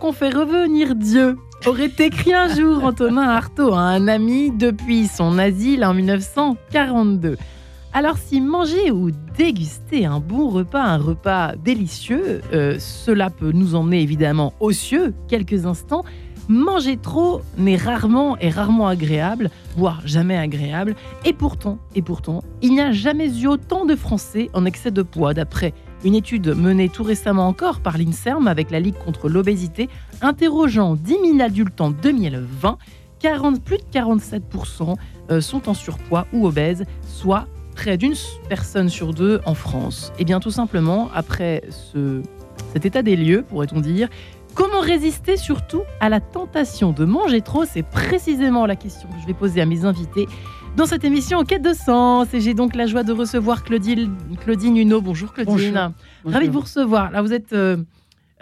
qu'on fait revenir Dieu aurait écrit un jour Antonin Artaud à un ami depuis son asile en 1942. Alors si manger ou déguster un bon repas, un repas délicieux, euh, cela peut nous emmener évidemment aux cieux quelques instants, manger trop n'est rarement et rarement agréable, voire jamais agréable. Et pourtant, et pourtant, il n'y a jamais eu autant de Français en excès de poids, d'après une étude menée tout récemment encore par l'INSERM avec la Ligue contre l'obésité, interrogeant 10 000 adultes en 2020, 40, plus de 47% euh, sont en surpoids ou obèses, soit près d'une personne sur deux en France. Et bien tout simplement, après ce, cet état des lieux, pourrait-on dire, Comment résister surtout à la tentation de manger trop? C'est précisément la question que je vais poser à mes invités dans cette émission En quête de sens. Et j'ai donc la joie de recevoir Claudine, Claudine Huneau. Bonjour Claudine. Ravi de vous recevoir. Là, vous êtes. Euh,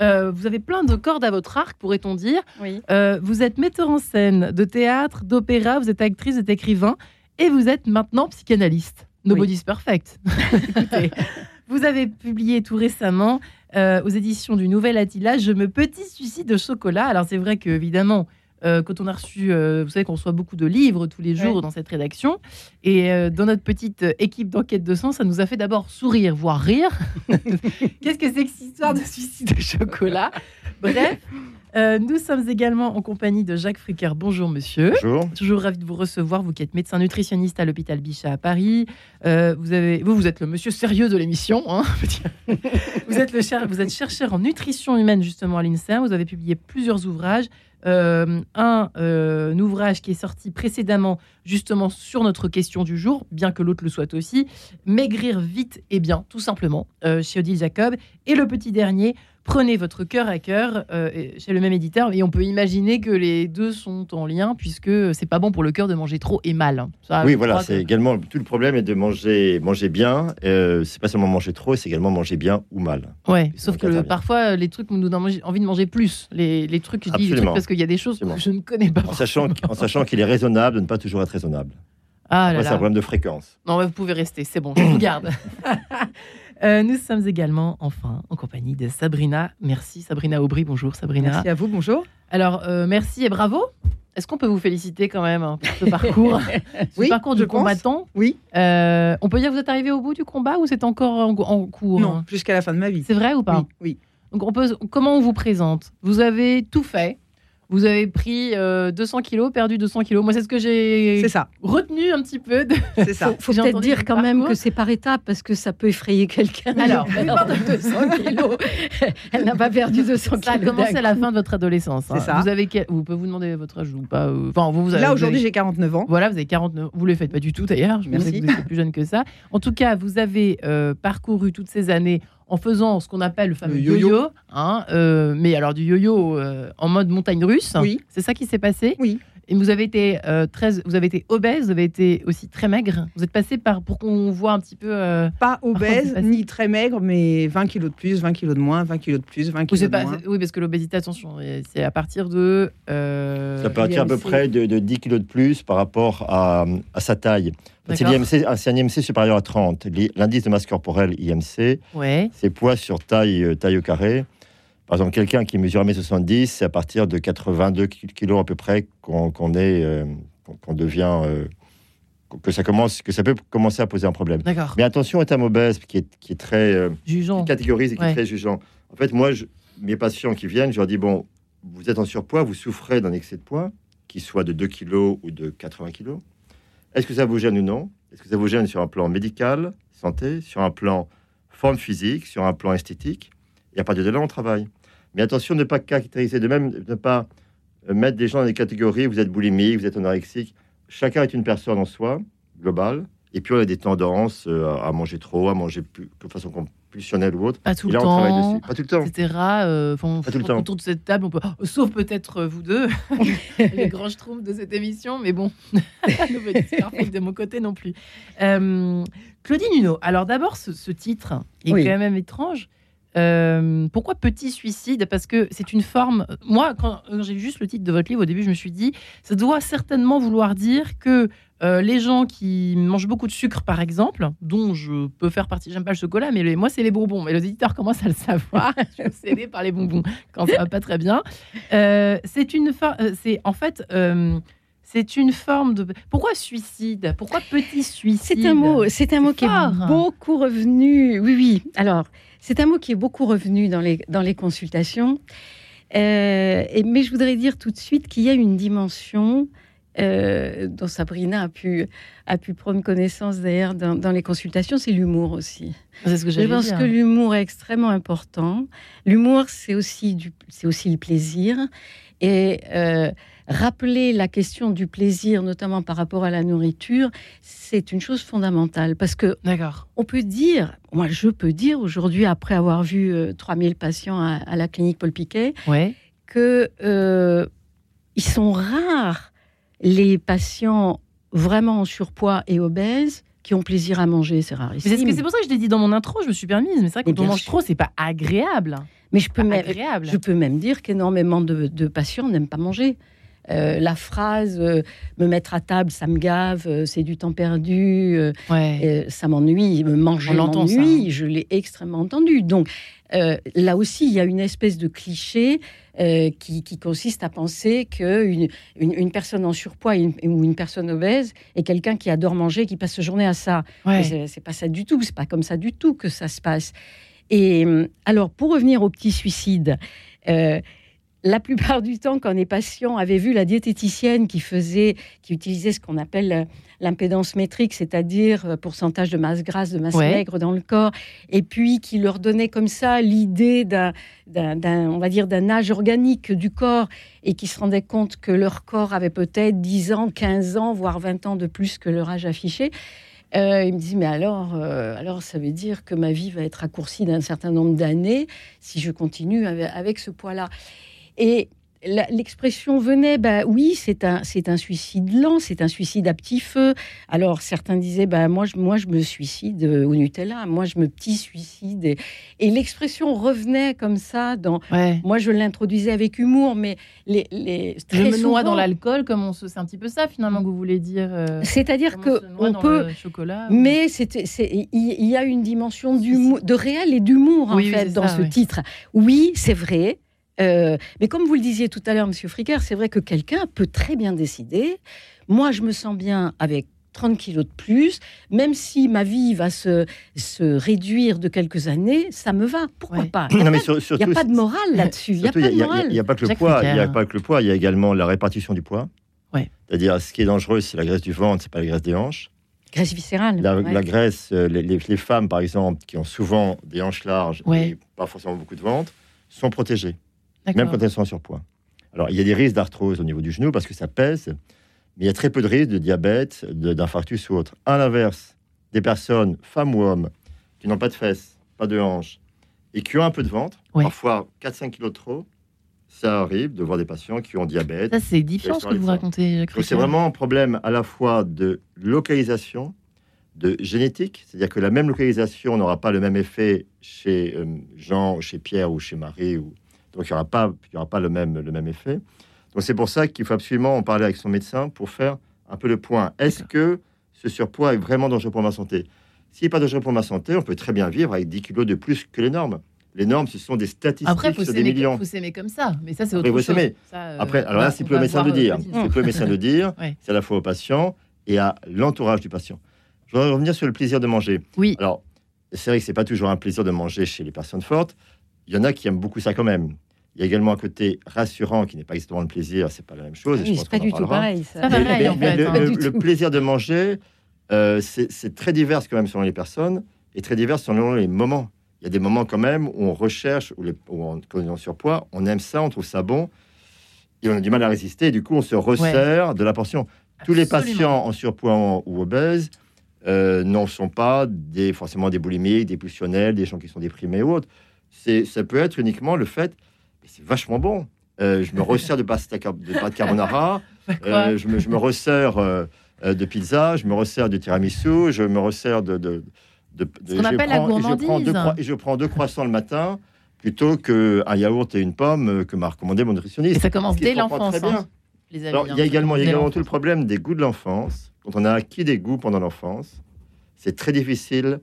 euh, vous avez plein de cordes à votre arc, pourrait-on dire. Oui. Euh, vous êtes metteur en scène de théâtre, d'opéra, vous êtes actrice, vous êtes écrivain, et vous êtes maintenant psychanalyste. Nobody's perfect. Écoutez, vous avez publié tout récemment euh, aux éditions du Nouvel Attila, Je me petit suicide de chocolat. Alors c'est vrai que évidemment, euh, quand on a reçu, euh, vous savez qu'on reçoit beaucoup de livres tous les jours dans cette rédaction, et dans notre petite équipe d'enquête de sens, ça nous a fait d'abord sourire, voire rire. Qu'est-ce que c'est que cette histoire de suicide de chocolat? Bref, euh, nous sommes également en compagnie de Jacques Fricker. Bonjour monsieur. Bonjour. Toujours ravi de vous recevoir, vous qui êtes médecin nutritionniste à l'hôpital Bichat à Paris. Euh, vous, avez, vous, vous êtes le monsieur sérieux de l'émission. Hein vous, êtes le vous êtes chercheur en nutrition humaine justement à l'INSERM. Vous avez publié plusieurs ouvrages. Euh, un, ouvrage qui est sorti précédemment justement sur notre question du jour, bien que l'autre le soit aussi, Maigrir vite et bien, tout simplement, chez Odile Jacob. Et le petit dernier, prenez votre cœur à cœur euh, chez le même éditeur et on peut imaginer que les deux sont en lien puisque c'est pas bon pour le cœur de manger trop et mal. oui, voilà, c'est également tout le problème est de manger manger bien. Euh, c'est pas seulement manger trop, c'est également manger bien ou mal. Ouais, sauf que parfois les trucs nous donnent envie de manger plus. Les, les trucs, je dis parce qu'il y a des choses que je ne connais pas. En sachant, en sachant qu'il est raisonnable de ne pas toujours être raisonnable. Ah c'est un problème de fréquence. Non, vous pouvez rester, c'est bon, je vous garde. Euh, nous sommes également, enfin, en compagnie de Sabrina. Merci Sabrina Aubry. Bonjour Sabrina. Merci à vous, bonjour. Alors, euh, merci et bravo. Est-ce qu'on peut vous féliciter quand même hein, pour ce parcours? Ce oui, parcours du combattant? Oui. Euh, on peut dire que vous êtes arrivé au bout du combat ou c'est encore en, cours Non, jusqu'à la fin de ma vie. C'est vrai ou pas? Oui. Donc, on peut, comment on vous présente? Vous avez tout fait vous avez pris 200 euh, kilos, perdu 200 kilos. Moi, c'est ce que j'ai retenu un petit peu. C'est ça. Faut, faut peut-être dire quand même que c'est par étapes parce que ça peut effrayer quelqu'un. Alors, alors 200 kilos. Elle n'a pas perdu 200 kilos. Ça a commencé à la fin de votre adolescence. C'est hein. ça. Vous avez quel... vous pouvez vous demander votre âge ou pas euh, Enfin, vous, Là aujourd'hui, j'ai 49 ans. Voilà, vous avez 49. Vous le faites pas du tout d'ailleurs. Je pensais que vous étiez plus jeune que ça. En tout cas, vous avez euh, parcouru toutes ces années en faisant ce qu'on appelle le fameux yo-yo, hein, euh, mais alors du yo-yo euh, en mode montagne russe. Oui. C'est ça qui s'est passé? Oui. Et vous avez été euh, très, vous avez été obèse, vous avez été aussi très maigre. Vous êtes passé par pour qu'on voit un petit peu. pas obèse ni très maigre, mais 20 kilos de plus, 20 kilos de moins, 20 kilos de plus, 20 kilos de moins. Oui, parce que l'obésité, attention, c'est à partir de. c'est à partir à peu près de, 10 kilos de plus par rapport à, à sa taille. C'est un IMC supérieur à 30. L'indice de masse corporelle IMC, c'est poids sur taille, euh, taille au carré. Par exemple, quelqu'un qui mesure 1m70, c'est à partir de 82 kg à peu près qu'on est, euh, qu'on devient, euh, que ça commence, que ça peut commencer à poser un problème. Mais attention, est un obèse qui est, qui est très jugeant, qui catégorise et qui est très jugeant. En fait, moi, je, mes patients qui viennent, je leur dis bon, vous êtes en surpoids, vous souffrez d'un excès de poids, qui soit de 2 kg ou de 80 kg. Est-ce que ça vous gêne ou non? Est-ce que ça vous gêne sur un plan médical, santé, sur un plan forme physique, sur un plan esthétique? Il a pas de là, on travaille. Mais attention, ne pas caractériser de même, ne pas euh, mettre des gens dans des catégories, vous êtes boulimique, vous êtes anorexique. Chacun est une personne en soi, globale. Et puis on a des tendances euh, à manger trop, à manger plus, de façon pulsionnelle ou autre. Pas tout le temps. Pas tout le temps. Etc. Euh, pas tout le temps. Autour de cette table, on peut, oh, sauf peut-être vous deux, les grands schtroumpfs de cette émission, mais bon, de mon côté non plus. Euh, Claudine Huneau, alors d'abord, ce, titre est quand même étrange. Euh, pourquoi petit suicide? Parce que c'est une forme. Moi, quand, j'ai lu juste le titre de votre livre au début, je me suis dit, ça doit certainement vouloir dire que euh, les gens qui mangent beaucoup de sucre, par exemple, dont je peux faire partie, j'aime pas le chocolat, mais moi c'est les bonbons. Mais les éditeurs commencent à le savoir. je suis par les bonbons quand ça va pas très bien. Euh, c'est une, c'est en fait. C'est une forme de. Pourquoi suicide? Pourquoi petit suicide? C'est un mot, c'est un mot qui est beaucoup revenu. Oui, oui. Alors, c'est un mot qui est beaucoup revenu dans les, dans les consultations. Euh, et, mais je voudrais dire tout de suite qu'il y a une dimension euh, dont Sabrina a pu, a pu prendre connaissance d'ailleurs dans, les consultations, c'est l'humour aussi. C'est ce que je pense que l'humour est extrêmement important. L'humour, c'est aussi, du, aussi le plaisir. Et euh, rappeler la question du plaisir, notamment par rapport à la nourriture, c'est une chose fondamentale. Parce que on peut dire, moi je peux dire aujourd'hui, après avoir vu 3000 euh, patients à, la clinique Paul Piquet, ouais. que euh, ils sont rares les patients vraiment en surpoids et obèses qui ont plaisir à manger, c'est rare. C'est pour ça que je l'ai dit dans mon intro, je me suis permise, mais c'est vrai que quand on mange trop, c'est pas agréable. Mais je peux, même, je peux même dire qu'énormément de patients n'aiment pas manger. Euh, la phrase euh, me mettre à table, ça me gave, euh, c'est du temps perdu, ça m'ennuie, me manger m'ennuie, hein. je l'ai extrêmement entendu. Donc là aussi, il y a une espèce de cliché qui, consiste à penser qu'une une, personne en surpoids ou une personne obèse est quelqu'un qui adore manger, qui passe sa journée à ça. C'est pas ça du tout, c'est pas comme ça du tout que ça se passe. Et alors, pour revenir au petit suicide, la plupart du temps, quand les patients avaient vu la diététicienne qui faisait, qui utilisait ce qu'on appelle euh, l'impédance métrique, c'est-à-dire euh, pourcentage de masse grasse, de masse maigre dans le corps, et puis qui leur donnait comme ça l'idée d'un, on va dire, d'un âge organique du corps, et qui se rendaient compte que leur corps avait peut-être 10 ans, 15 ans, voire 20 ans de plus que leur âge affiché. Euh, il me dit, mais alors, alors ça veut dire que ma vie va être raccourcie d'un certain nombre d'années si je continue avec ce poids-là. Et l'expression venait, bah oui, c'est un, c'est un suicide lent, c'est un suicide à petit feu. Alors certains disaient, bah moi, je, moi, je me suicide au Nutella, moi, je me petit suicide. Et, l'expression revenait comme ça. Dans, moi, je l'introduisais avec humour, mais les, les je me noie dans l'alcool, comme on se, c'est un petit peu ça finalement que vous voulez dire. Euh, C'est-à-dire que on peut, mais c'était, il y, a une dimension de réel et d'humour en fait dans ce titre. Oui, c'est vrai. Euh, mais comme vous le disiez tout à l'heure, Monsieur Fricker, c'est vrai que quelqu'un peut très bien décider. Moi, je me sens bien avec 30 kilos de plus, même si ma vie va se, se réduire de quelques années, ça me va. Pourquoi pas? Il n'y a, pas de morale là-dessus. Il n'y a, pas que le poids. Il n'y a pas que le poids. Il y a également la répartition du poids. Ouais. C'est-à-dire, ce qui est dangereux, c'est la graisse du ventre, c'est pas la graisse des hanches. Graisse viscérale. La, graisse, euh, les, les, femmes, par exemple, qui ont souvent des hanches larges et pas forcément beaucoup de ventre, sont protégées même quand elles sont en surpoids. Alors, il y a des risques d'arthrose au niveau du genou parce que ça pèse, mais il y a très peu de risques de diabète, d'infarctus ou autre. À l'inverse, des personnes, femmes ou hommes, qui n'ont pas de fesses, pas de hanches, et qui ont un peu de ventre, parfois 4-5 kilos de trop, ça arrive de voir des patients qui ont diabète. Ça, c'est différent ce que vous racontez. c'est vraiment un problème à la fois de localisation, de génétique, c'est-à-dire que la même localisation n'aura pas le même effet chez euh, Jean, chez Pierre ou chez Marie ou donc il n'y aura pas, il y aura pas le, même, le même effet. Donc c'est pour ça qu'il faut absolument en parler avec son médecin pour faire un peu le point. Est-ce que ce surpoids est vraiment dangereux pour ma santé? S'il n'est pas dangereux pour ma santé, on peut très bien vivre avec 10 kilos de plus que les normes. Les normes, ce sont des statistiques Après, faut sur des millions. Il faut s'aimer comme ça, mais ça c'est autre chose. Ça, Après, alors là, c'est plus le médecin de dire. C'est plus le médecin de dire. C'est à la fois au patient et à l'entourage du patient. Je voudrais revenir sur le plaisir de manger. Oui. Alors, c'est vrai que c'est pas toujours un plaisir de manger chez les personnes fortes. Il y en a qui aiment beaucoup ça quand même. Il y a également un côté rassurant qui n'est pas exactement le plaisir, c'est pas la même chose. Oui, c'est pas du tout pareil. le, plaisir de manger, euh, c'est très divers quand même selon les personnes et très divers selon les moments. Il y a des moments quand même où on recherche, où, les, où on, quand on est en surpoids, on aime ça, on trouve ça bon, et on a du mal à résister, et du coup on se resserre de la portion. Tous les patients en surpoids ou obèses euh, n'en sont pas des, forcément des boulimiques, des pulsionnels, des gens qui sont déprimés ou autres. Ça peut être uniquement le fait c'est vachement bon. Euh, je me resserre de pâte de, carbonara, euh, je, me, je, me, resserre euh, de pizza, je me resserre de tiramisu, je me resserre de, de, de, Ce qu'on appelle la gourmandise. Et je, prends deux, croissants le matin plutôt qu'un yaourt et une pomme que m'a recommandé mon nutritionniste. Et ça commence dès l'enfance. Hein, il y a également, y a également tout le problème des goûts de l'enfance. Quand on a acquis des goûts pendant l'enfance, c'est très difficile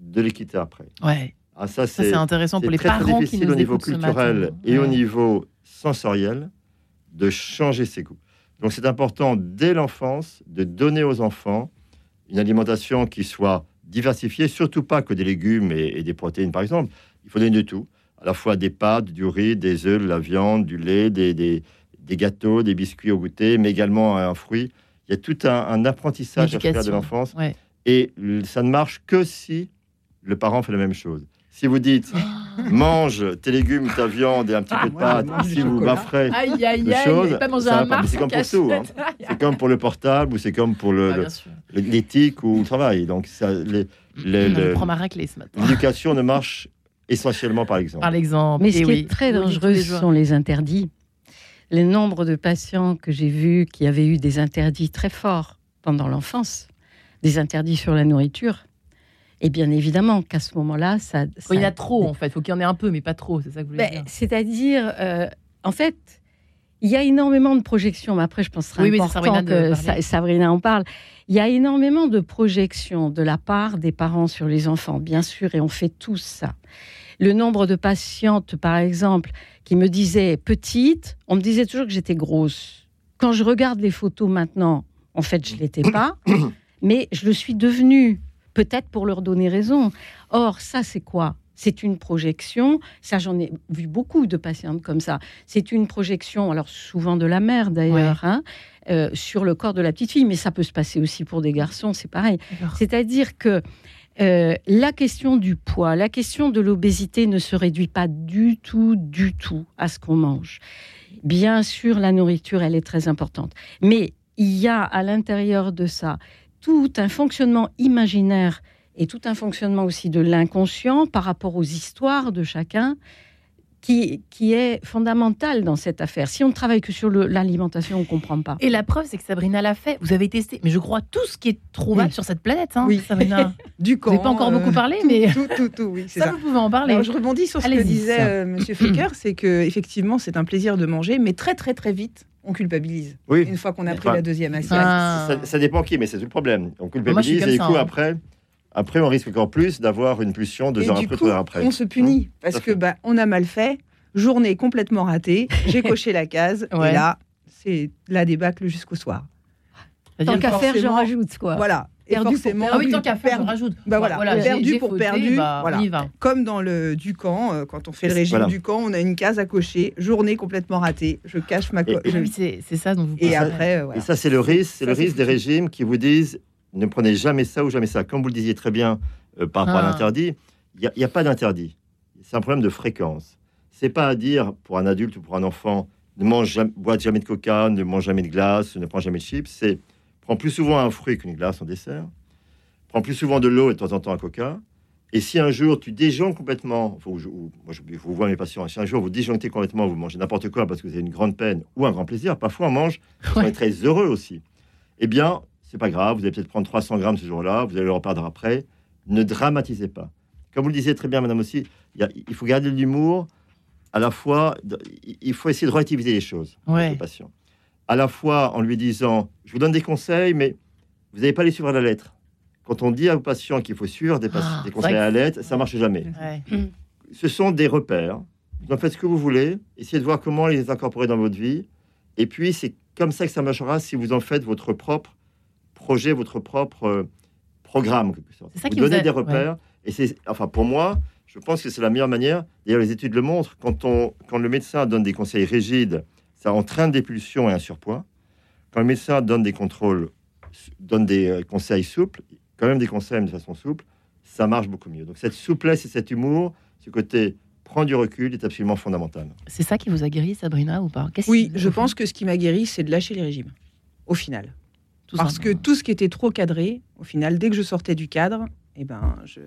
de les quitter après. Ouais. Ah, ça, c'est intéressant pour les parents très difficile au niveau culturel et au niveau sensoriel de changer ses goûts. Donc c'est important dès l'enfance de donner aux enfants une alimentation qui soit diversifiée, surtout pas que des légumes et, des protéines par exemple. Il faut donner de tout, à la fois des pâtes, du riz, des œufs, de la viande, du lait, des, des, gâteaux, des biscuits au goûter, mais également un fruit. Il y a tout un, apprentissage à faire de l'enfance. Et ça ne marche que si le parent fait la même chose. Si vous dites mange tes légumes, ta viande et un petit peu de pâte, si vous bafferez de choses, c'est comme pour tout. Hein. C'est comme pour le portable ou c'est comme pour l'éthique ou le travail. Donc, l'éducation ne marche essentiellement par l'exemple. Par l'exemple. Mais ce qui est très dangereux, ce sont les interdits. Les nombres de patients que j'ai vus qui avaient eu des interdits très forts pendant l'enfance, des interdits sur la nourriture, et bien évidemment qu'à ce moment-là, ça, Il y en a trop, en fait. Il faut qu'il y en ait un peu, mais pas trop. C'est ça que vous voulez ben, dire C'est-à-dire, euh, en fait, il y a énormément de projections. Mais après, je pense que oui, important que Sabrina en parle. Il y a énormément de projections de la part des parents sur les enfants, bien sûr, et on fait tous ça. Le nombre de patientes, par exemple, qui me disaient petite, on me disait toujours que j'étais grosse. Quand je regarde les photos maintenant, en fait, je ne l'étais pas, mais je le suis devenue peut-être pour leur donner raison. Or, ça, c'est quoi? C'est une projection, ça j'en ai vu beaucoup de patientes comme ça, c'est une projection, alors souvent de la mère d'ailleurs, hein, euh, sur le corps de la petite fille, mais ça peut se passer aussi pour des garçons, c'est pareil. C'est-à-dire que euh, la question du poids, la question de l'obésité ne se réduit pas du tout, du tout à ce qu'on mange. Bien sûr, la nourriture, elle est très importante, mais il y a à l'intérieur de ça tout un fonctionnement imaginaire et tout un fonctionnement aussi de l'inconscient par rapport aux histoires de chacun qui, qui, est fondamental dans cette affaire. Si on ne travaille que sur l'alimentation, on ne comprend pas. Et la preuve, c'est que Sabrina l'a fait. Vous avez testé, mais je crois tout ce qui est trouvable sur cette planète. Hein, oui, Sabrina. du camp. Vous n'avez pas encore beaucoup parlé, mais tout, tout, tout, oui, ça, ça, vous pouvez en parler. je rebondis sur ce que disait M. Euh, Monsieur Flicker, c'est que effectivement, c'est un plaisir de manger, mais très très très vite, on culpabilise. Oui. Une fois qu'on a pris la deuxième assiette. Ah. Ça, dépend qui, mais c'est tout le problème. On culpabilise et du coup, hein. après, après, on risque encore plus d'avoir une pulsion deux heures après, après. On se punit hein parce que bah, on a mal fait. Journée complètement ratée. J'ai coché la case. Et là, c'est la débâcle jusqu'au soir. Tant qu'à faire, j'en rajoute quoi. Voilà. Et perdu forcément, pour... Ah oui, tant qu'à faire, rajoute. Bah voilà, perdu pour perdu. Bah, voilà. Comme dans le Ducan, euh, quand on fait le régime du camp, on a une case à cocher. Journée complètement ratée. Je cache ma. coche. c'est ça dont vous. Et après, Et ça, c'est le risque. C'est le risque des régimes qui vous disent ne prenez jamais ça ou jamais ça. Comme vous le disiez très bien euh, par rapport à ah. l'interdit, il n'y a, pas d'interdit. C'est un problème de fréquence. C'est pas à dire pour un adulte ou pour un enfant ne mange jamais, bois jamais de coca, ne mange jamais de glace, ne prends jamais de chips. C'est prends plus souvent un fruit qu'une glace en dessert, prends plus souvent de l'eau et de temps en temps un coca. Et si un jour tu déjonctes complètement, moi je, vous vois mes patients, si un jour vous disjonctez complètement, vous mangez n'importe quoi parce que vous avez une grande peine ou un grand plaisir, parfois on mange, on est très heureux aussi. Eh bien, c'est pas grave, vous allez peut-être prendre 300 grammes ce jour-là, vous allez le reperdre après. Ne dramatisez pas. Comme vous le disiez très bien, madame aussi, il faut garder de l'humour. À la fois, il faut essayer de relativiser les choses ouais. les patients à la fois en lui disant, je vous donne des conseils, mais vous n'allez pas les suivre à la lettre. Quand on dit à vos patients qu'il faut suivre des, ah, conseils à la lettre, ça marche jamais. Ce sont des repères. Vous en faites ce que vous voulez. Essayez de voir comment les incorporer dans votre vie. Et puis, c'est comme ça que ça marchera si vous en faites votre propre projet, votre propre euh, programme. Ça vous donnez des repères. Et c'est, enfin, pour moi, je pense que c'est la meilleure manière. D'ailleurs, les études le montrent. Quand, on, quand le médecin donne des conseils rigides ça entraîne des pulsions et un surpoids. Quand le médecin donne des contrôles, donne des euh, conseils souples, quand même des conseils de façon souple, ça marche beaucoup mieux. Donc cette souplesse et cet humour, ce côté prend du recul est absolument fondamental. C'est ça qui vous a guéri, Sabrina, ou pas? Oui, je pense que ce qui m'a guéri, c'est de lâcher les régimes, au final. Parce que tout ce qui était trop cadré, au final, dès que je sortais du cadre, eh ben, je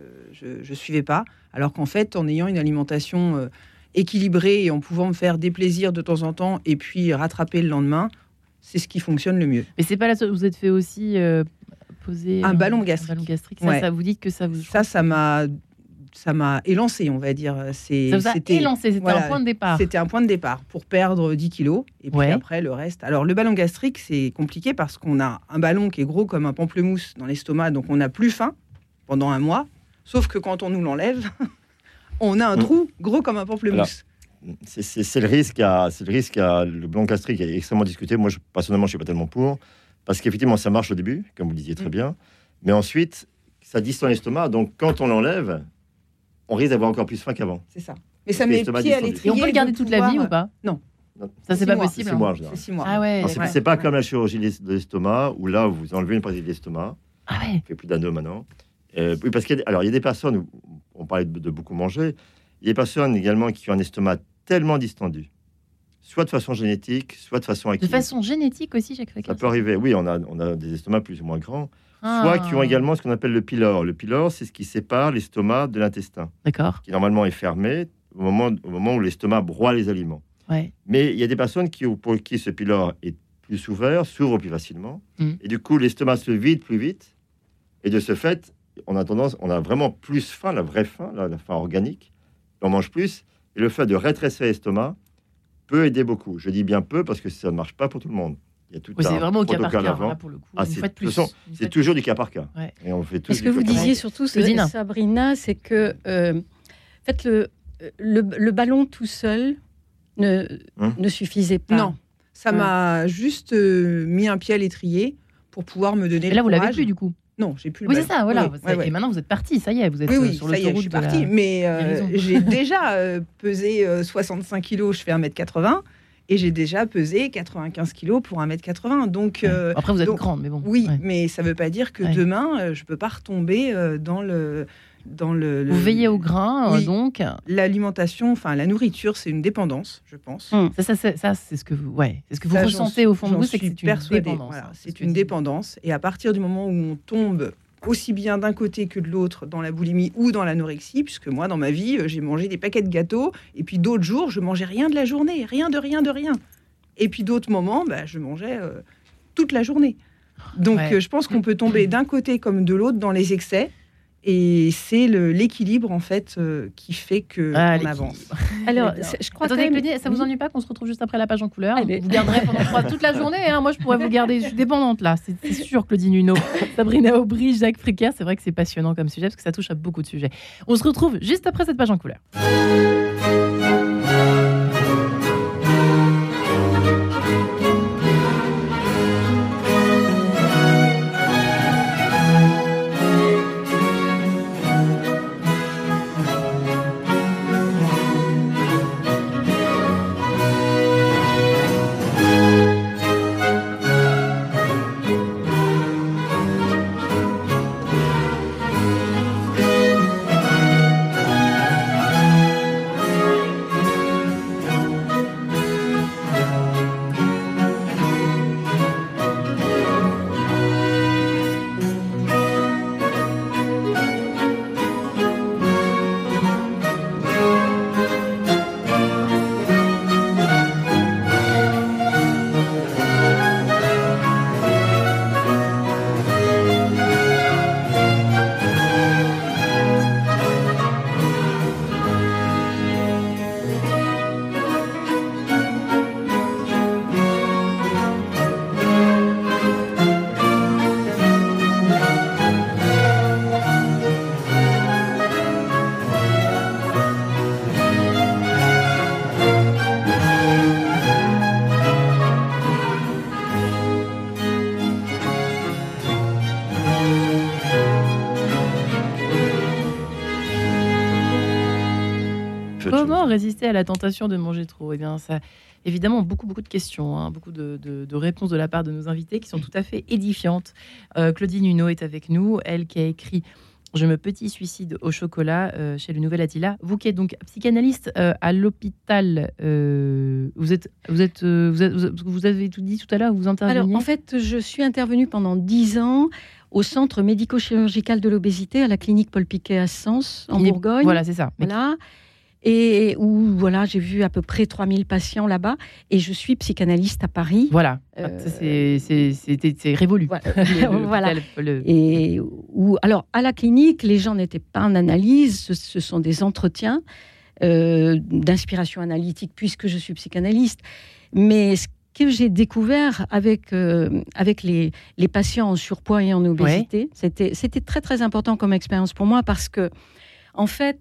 ne suivais pas. Alors qu'en fait, en ayant une alimentation euh, équilibré et en pouvant me faire des plaisirs de temps en temps et puis rattraper le lendemain, c'est ce qui fonctionne le mieux. Mais c'est pas là, vous êtes fait aussi euh, poser un, ballon gastrique. Un ballon gastrique. Ça, ça, vous dit que ça vous. Ça, ça m'a ça m'a élancé, on va dire. C'est, ça vous a élancé, c'était un point de départ. C'était un point de départ pour perdre 10 kilos et puis après le reste. Alors le ballon gastrique, c'est compliqué parce qu'on a un ballon qui est gros comme un pamplemousse dans l'estomac, donc on n'a plus faim pendant un mois. Sauf que quand on nous l'enlève, on a un mm. trou gros comme un pamplemousse. C'est le risque à, le risque à le ballon gastrique est extrêmement discuté. Moi, je, personnellement, je suis pas tellement pour parce qu'effectivement, ça marche au début, comme vous le disiez très mm. bien, mais ensuite, ça distend l'estomac. Donc, quand on l'enlève, on risque d'avoir encore plus faim qu'avant. C'est ça. Mais ça met pied à l'étrier. Et on peut le garder toute la vie ou pas Non. Ça, c'est pas possible. C'est mois, six mois. Ah ouais. C'est pas comme la chirurgie de l'estomac où là, vous enlevez une partie de l'estomac. Ah ouais. fait plus d'un an maintenant. Euh, oui, parce qu'il y, a, il y a des personnes, on parlait de, beaucoup manger, il y a des personnes également qui ont un estomac tellement distendu, soit de façon génétique, soit de façon acquise. De façon génétique aussi, Jacques Ça peut arriver, oui, on a, on a des estomacs plus ou moins grands, soit qui ont ah. également ce qu'on appelle le pylore. Le pylore, c'est ce qui sépare l'estomac de l'intestin. D'accord. Qui normalement est fermé au moment, au moment où l'estomac broie les aliments. Ouais. Mais il y a des personnes qui, pour qui ce pylore est plus ouvert, s'ouvre plus facilement. Mm. Et du coup, l'estomac se vide plus vite. Et de ce fait, on a tendance, on a vraiment plus faim, la vraie faim, la, faim organique. On mange plus. Et le fait de rétrécir l'estomac peut aider beaucoup. Je dis bien peu parce que ça ne marche pas pour tout le monde. Il y a tout c'est vraiment au cas par cas. pour le coup. Ah, c'est toujours du cas par cas. Et on fait Ce que vous disiez surtout, Sabrina, c'est que euh, fait, le, le, ballon tout seul ne, hein ne suffisait pas. Non, ça m'a juste euh, mis un pied à l'étrier pour pouvoir me donner. Et là, vous l'avez plus du coup. Non, j'ai plus le Oui, c'est ça, voilà. Et maintenant, vous êtes parti, ça y est, vous êtes oui, sur ça y est, je suis parti. Mais euh, j'ai déjà pesé 65 kilos, je fais 1m80 et j'ai déjà pesé 95 kilos pour 1m80. Donc, euh, Après, vous êtes grande, mais bon. Oui, mais ça ne veut pas dire que demain, euh, je ne peux pas retomber euh, dans le. Dans le, Vous veillez au grain, donc L'alimentation, enfin la nourriture, c'est une dépendance, je pense. Hum. Ça, ça, ça c'est ce que vous, ouais, c'est ce que vous ressentez au fond de vous, c'est que c'est une dépendance. Voilà, c'est une dépendance. Et à partir du moment où on tombe aussi bien d'un côté que de l'autre dans la boulimie ou dans l'anorexie, puisque moi, dans ma vie, euh, j'ai mangé des paquets de gâteaux, et puis d'autres jours, je mangeais rien de la journée, rien de rien de rien. Et puis d'autres moments, bah, je mangeais euh, toute la journée. Donc euh, je pense qu'on peut tomber d'un côté comme de l'autre dans les excès. Et c'est l'équilibre en fait euh, qui fait que ah, on avance. Alors, je crois Attendez, que ça vous ennuie pas qu'on se retrouve juste après la page en couleur Vous garderez pendant toute la journée. Hein. Moi, je pourrais vous garder. Je suis dépendante là, c'est sûr, Claudine Huneau, Sabrina Aubry, Jacques Fricker. C'est vrai que c'est passionnant comme sujet parce que ça touche à beaucoup de sujets. On se retrouve juste après cette page en couleur. Résister à la tentation de manger trop Eh bien, ça, évidemment, beaucoup, beaucoup de questions, hein, beaucoup de, réponses de la part de nos invités qui sont tout à fait édifiantes. Euh, Claudine Huneau est avec nous, elle qui a écrit je me petit suicide au chocolat euh, chez le Nouvel Attila. Vous qui êtes donc psychanalyste euh, à l'hôpital, vous, êtes, vous, êtes, vous, avez tout dit tout à l'heure, vous intervenez Alors, en fait, je suis intervenue pendant dix ans au centre médico-chirurgical de l'obésité à la clinique Paul Piquet à Sens, en Bourgogne. Voilà, c'est ça. Voilà. Et où voilà, j'ai vu à peu près 3000 patients là-bas et je suis psychanalyste à Paris. Voilà, euh, c'est révolu. Voilà. Et où, alors, à la clinique, les gens n'étaient pas en analyse, ce, sont des entretiens euh, d'inspiration analytique puisque je suis psychanalyste. Mais ce que j'ai découvert avec, euh, avec les, les, patients en surpoids et en obésité, c'était très très important comme expérience pour moi parce que, en fait,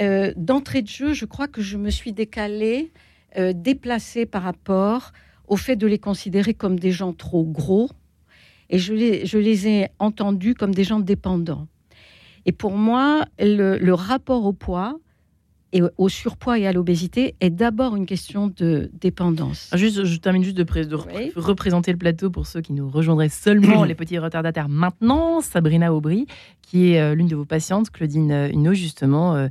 euh, d'entrée de jeu, je crois que je me suis décalée, euh, déplacée par rapport au fait de les considérer comme des gens trop gros. Et je les, je les ai entendus comme des gens dépendants. Et pour moi, le, rapport au poids et au surpoids et à l'obésité est d'abord une question de dépendance. Ah, juste, je termine juste de, de représenter le plateau pour ceux qui nous rejoindraient seulement, les petits retardataires maintenant. Sabrina Aubry, qui est euh, l'une de vos patientes, Claudine Huneau, justement,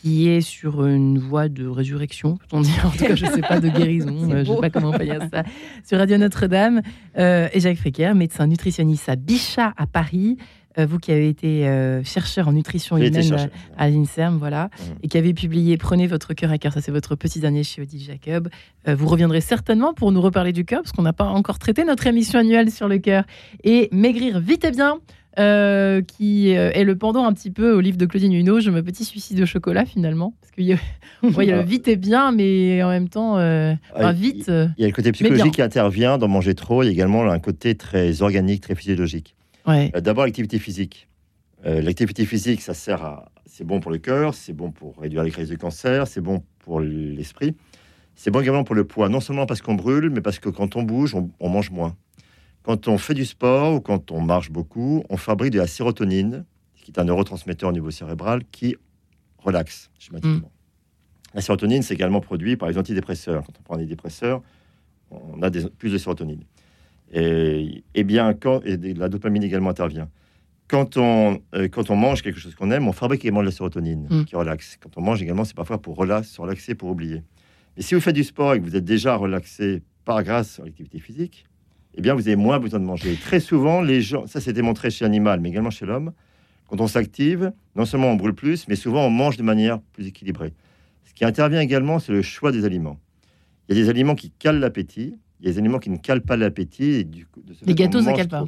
qui est sur une voie de résurrection, peut-on dire En tout cas, je ne sais pas, de guérison, euh, je ne sais pas comment on peut dire ça, sur Radio Notre-Dame. Euh, et Jacques Fréquer, médecin nutritionniste à Bichat, à Paris. Euh, vous qui avez été chercheur en nutrition humaine à, l'INSERM, voilà, mmh. et qui avez publié Prenez votre cœur à cœur, ça c'est votre petit dernier chez Odile Jacob. vous reviendrez certainement pour nous reparler du cœur, parce qu'on n'a pas encore traité notre émission annuelle sur le cœur. Et maigrir vite et bien, euh, qui euh, est le pendant un petit peu au livre de Claudine Huneau, Je me petit suicide au chocolat finalement. Parce qu'il y, a, le vite et bien, mais en même temps, euh, vite. Il y a le côté psychologique qui intervient dans manger trop. Il y a également un côté très organique, très physiologique. D'abord, l'activité physique. l'activité physique, ça sert à. C'est bon pour le cœur, c'est bon pour réduire les crises de cancer, c'est bon pour l'esprit. C'est bon également pour le poids, non seulement parce qu'on brûle, mais parce que quand on bouge, on mange moins. Quand on fait du sport ou quand on marche beaucoup, on fabrique de la sérotonine, qui est un neurotransmetteur au niveau cérébral qui relaxe schématiquement. Mm. La sérotonine, c'est également produit par les antidépresseurs. Quand on prend des dépresseurs, on a plus de sérotonine. Et, bien, quand et la dopamine également intervient. Quand on, euh, quand on mange quelque chose qu'on aime, on fabrique également de la sérotonine mm. qui relaxe. Quand on mange également, c'est parfois pour relaxer, pour oublier. Mais si vous faites du sport et que vous êtes déjà relaxé par grâce à l'activité physique, eh bien, vous avez moins besoin de manger. Très souvent, les gens, ça c'est démontré chez l'animal, mais également chez l'homme, quand on s'active, non seulement on brûle plus, mais souvent on mange de manière plus équilibrée. Ce qui intervient également, c'est le choix des aliments. Il y a des aliments qui calent l'appétit, il y a des aliments qui ne calent pas l'appétit. Les gâteaux, ça ne cale pas.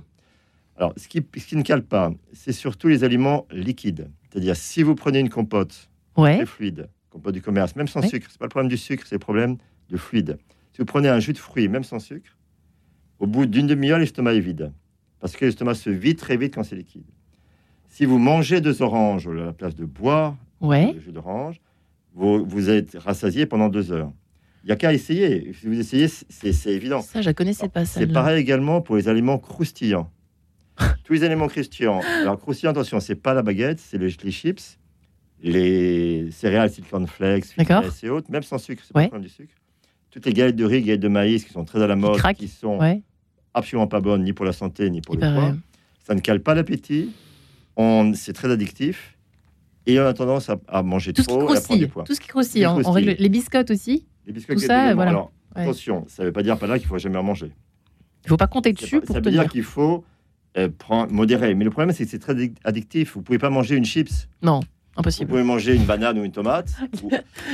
Alors, ce qui, ce qui ne cale pas, c'est surtout les aliments liquides. C'est-à-dire, si vous prenez une compote très fluide, compote du commerce, même sans sucre, c'est pas le problème du sucre, c'est le problème de fluide. Si vous prenez un jus de fruits, même sans sucre, au bout d'une demi-heure, l'estomac est vide. Parce que l'estomac se vide très vite quand c'est liquide. Si vous mangez deux oranges à la place de boire ouais. jus d'orange, vous, vous êtes rassasié pendant deux heures. Il n'y a qu'à essayer. Si vous essayez, c'est évident. Ça, je ne connaissais pas ça. C'est pareil également pour les aliments croustillants. Tous les aliments croustillants. Alors, croustillants, attention, c'est pas la baguette, c'est les, chips, les céréales, silicon flakes, et autres, même sans sucre. C'est pas du sucre. Toutes les galettes de riz, galettes de maïs qui sont très à la mode, qui, sont absolument pas bonne ni pour la santé ni pour le poids. Ça ne cale pas l'appétit. On, c'est très addictif. Et on a tendance à, manger tout trop et à prendre du poids. Tout ce qui croustille. Hein. On règle les biscottes aussi. Les biscottes, tout ça, voilà. Alors, attention, ça ne veut pas dire pas là qu'il faut jamais en manger. Il ne faut pas compter dessus pour Ça veut dire qu'il faut euh, prendre, modérer. Mais le problème, c'est que c'est très addictif. Vous ne pouvez pas manger une chips. Non. Impossible. Vous pouvez manger une banane ou une tomate. vous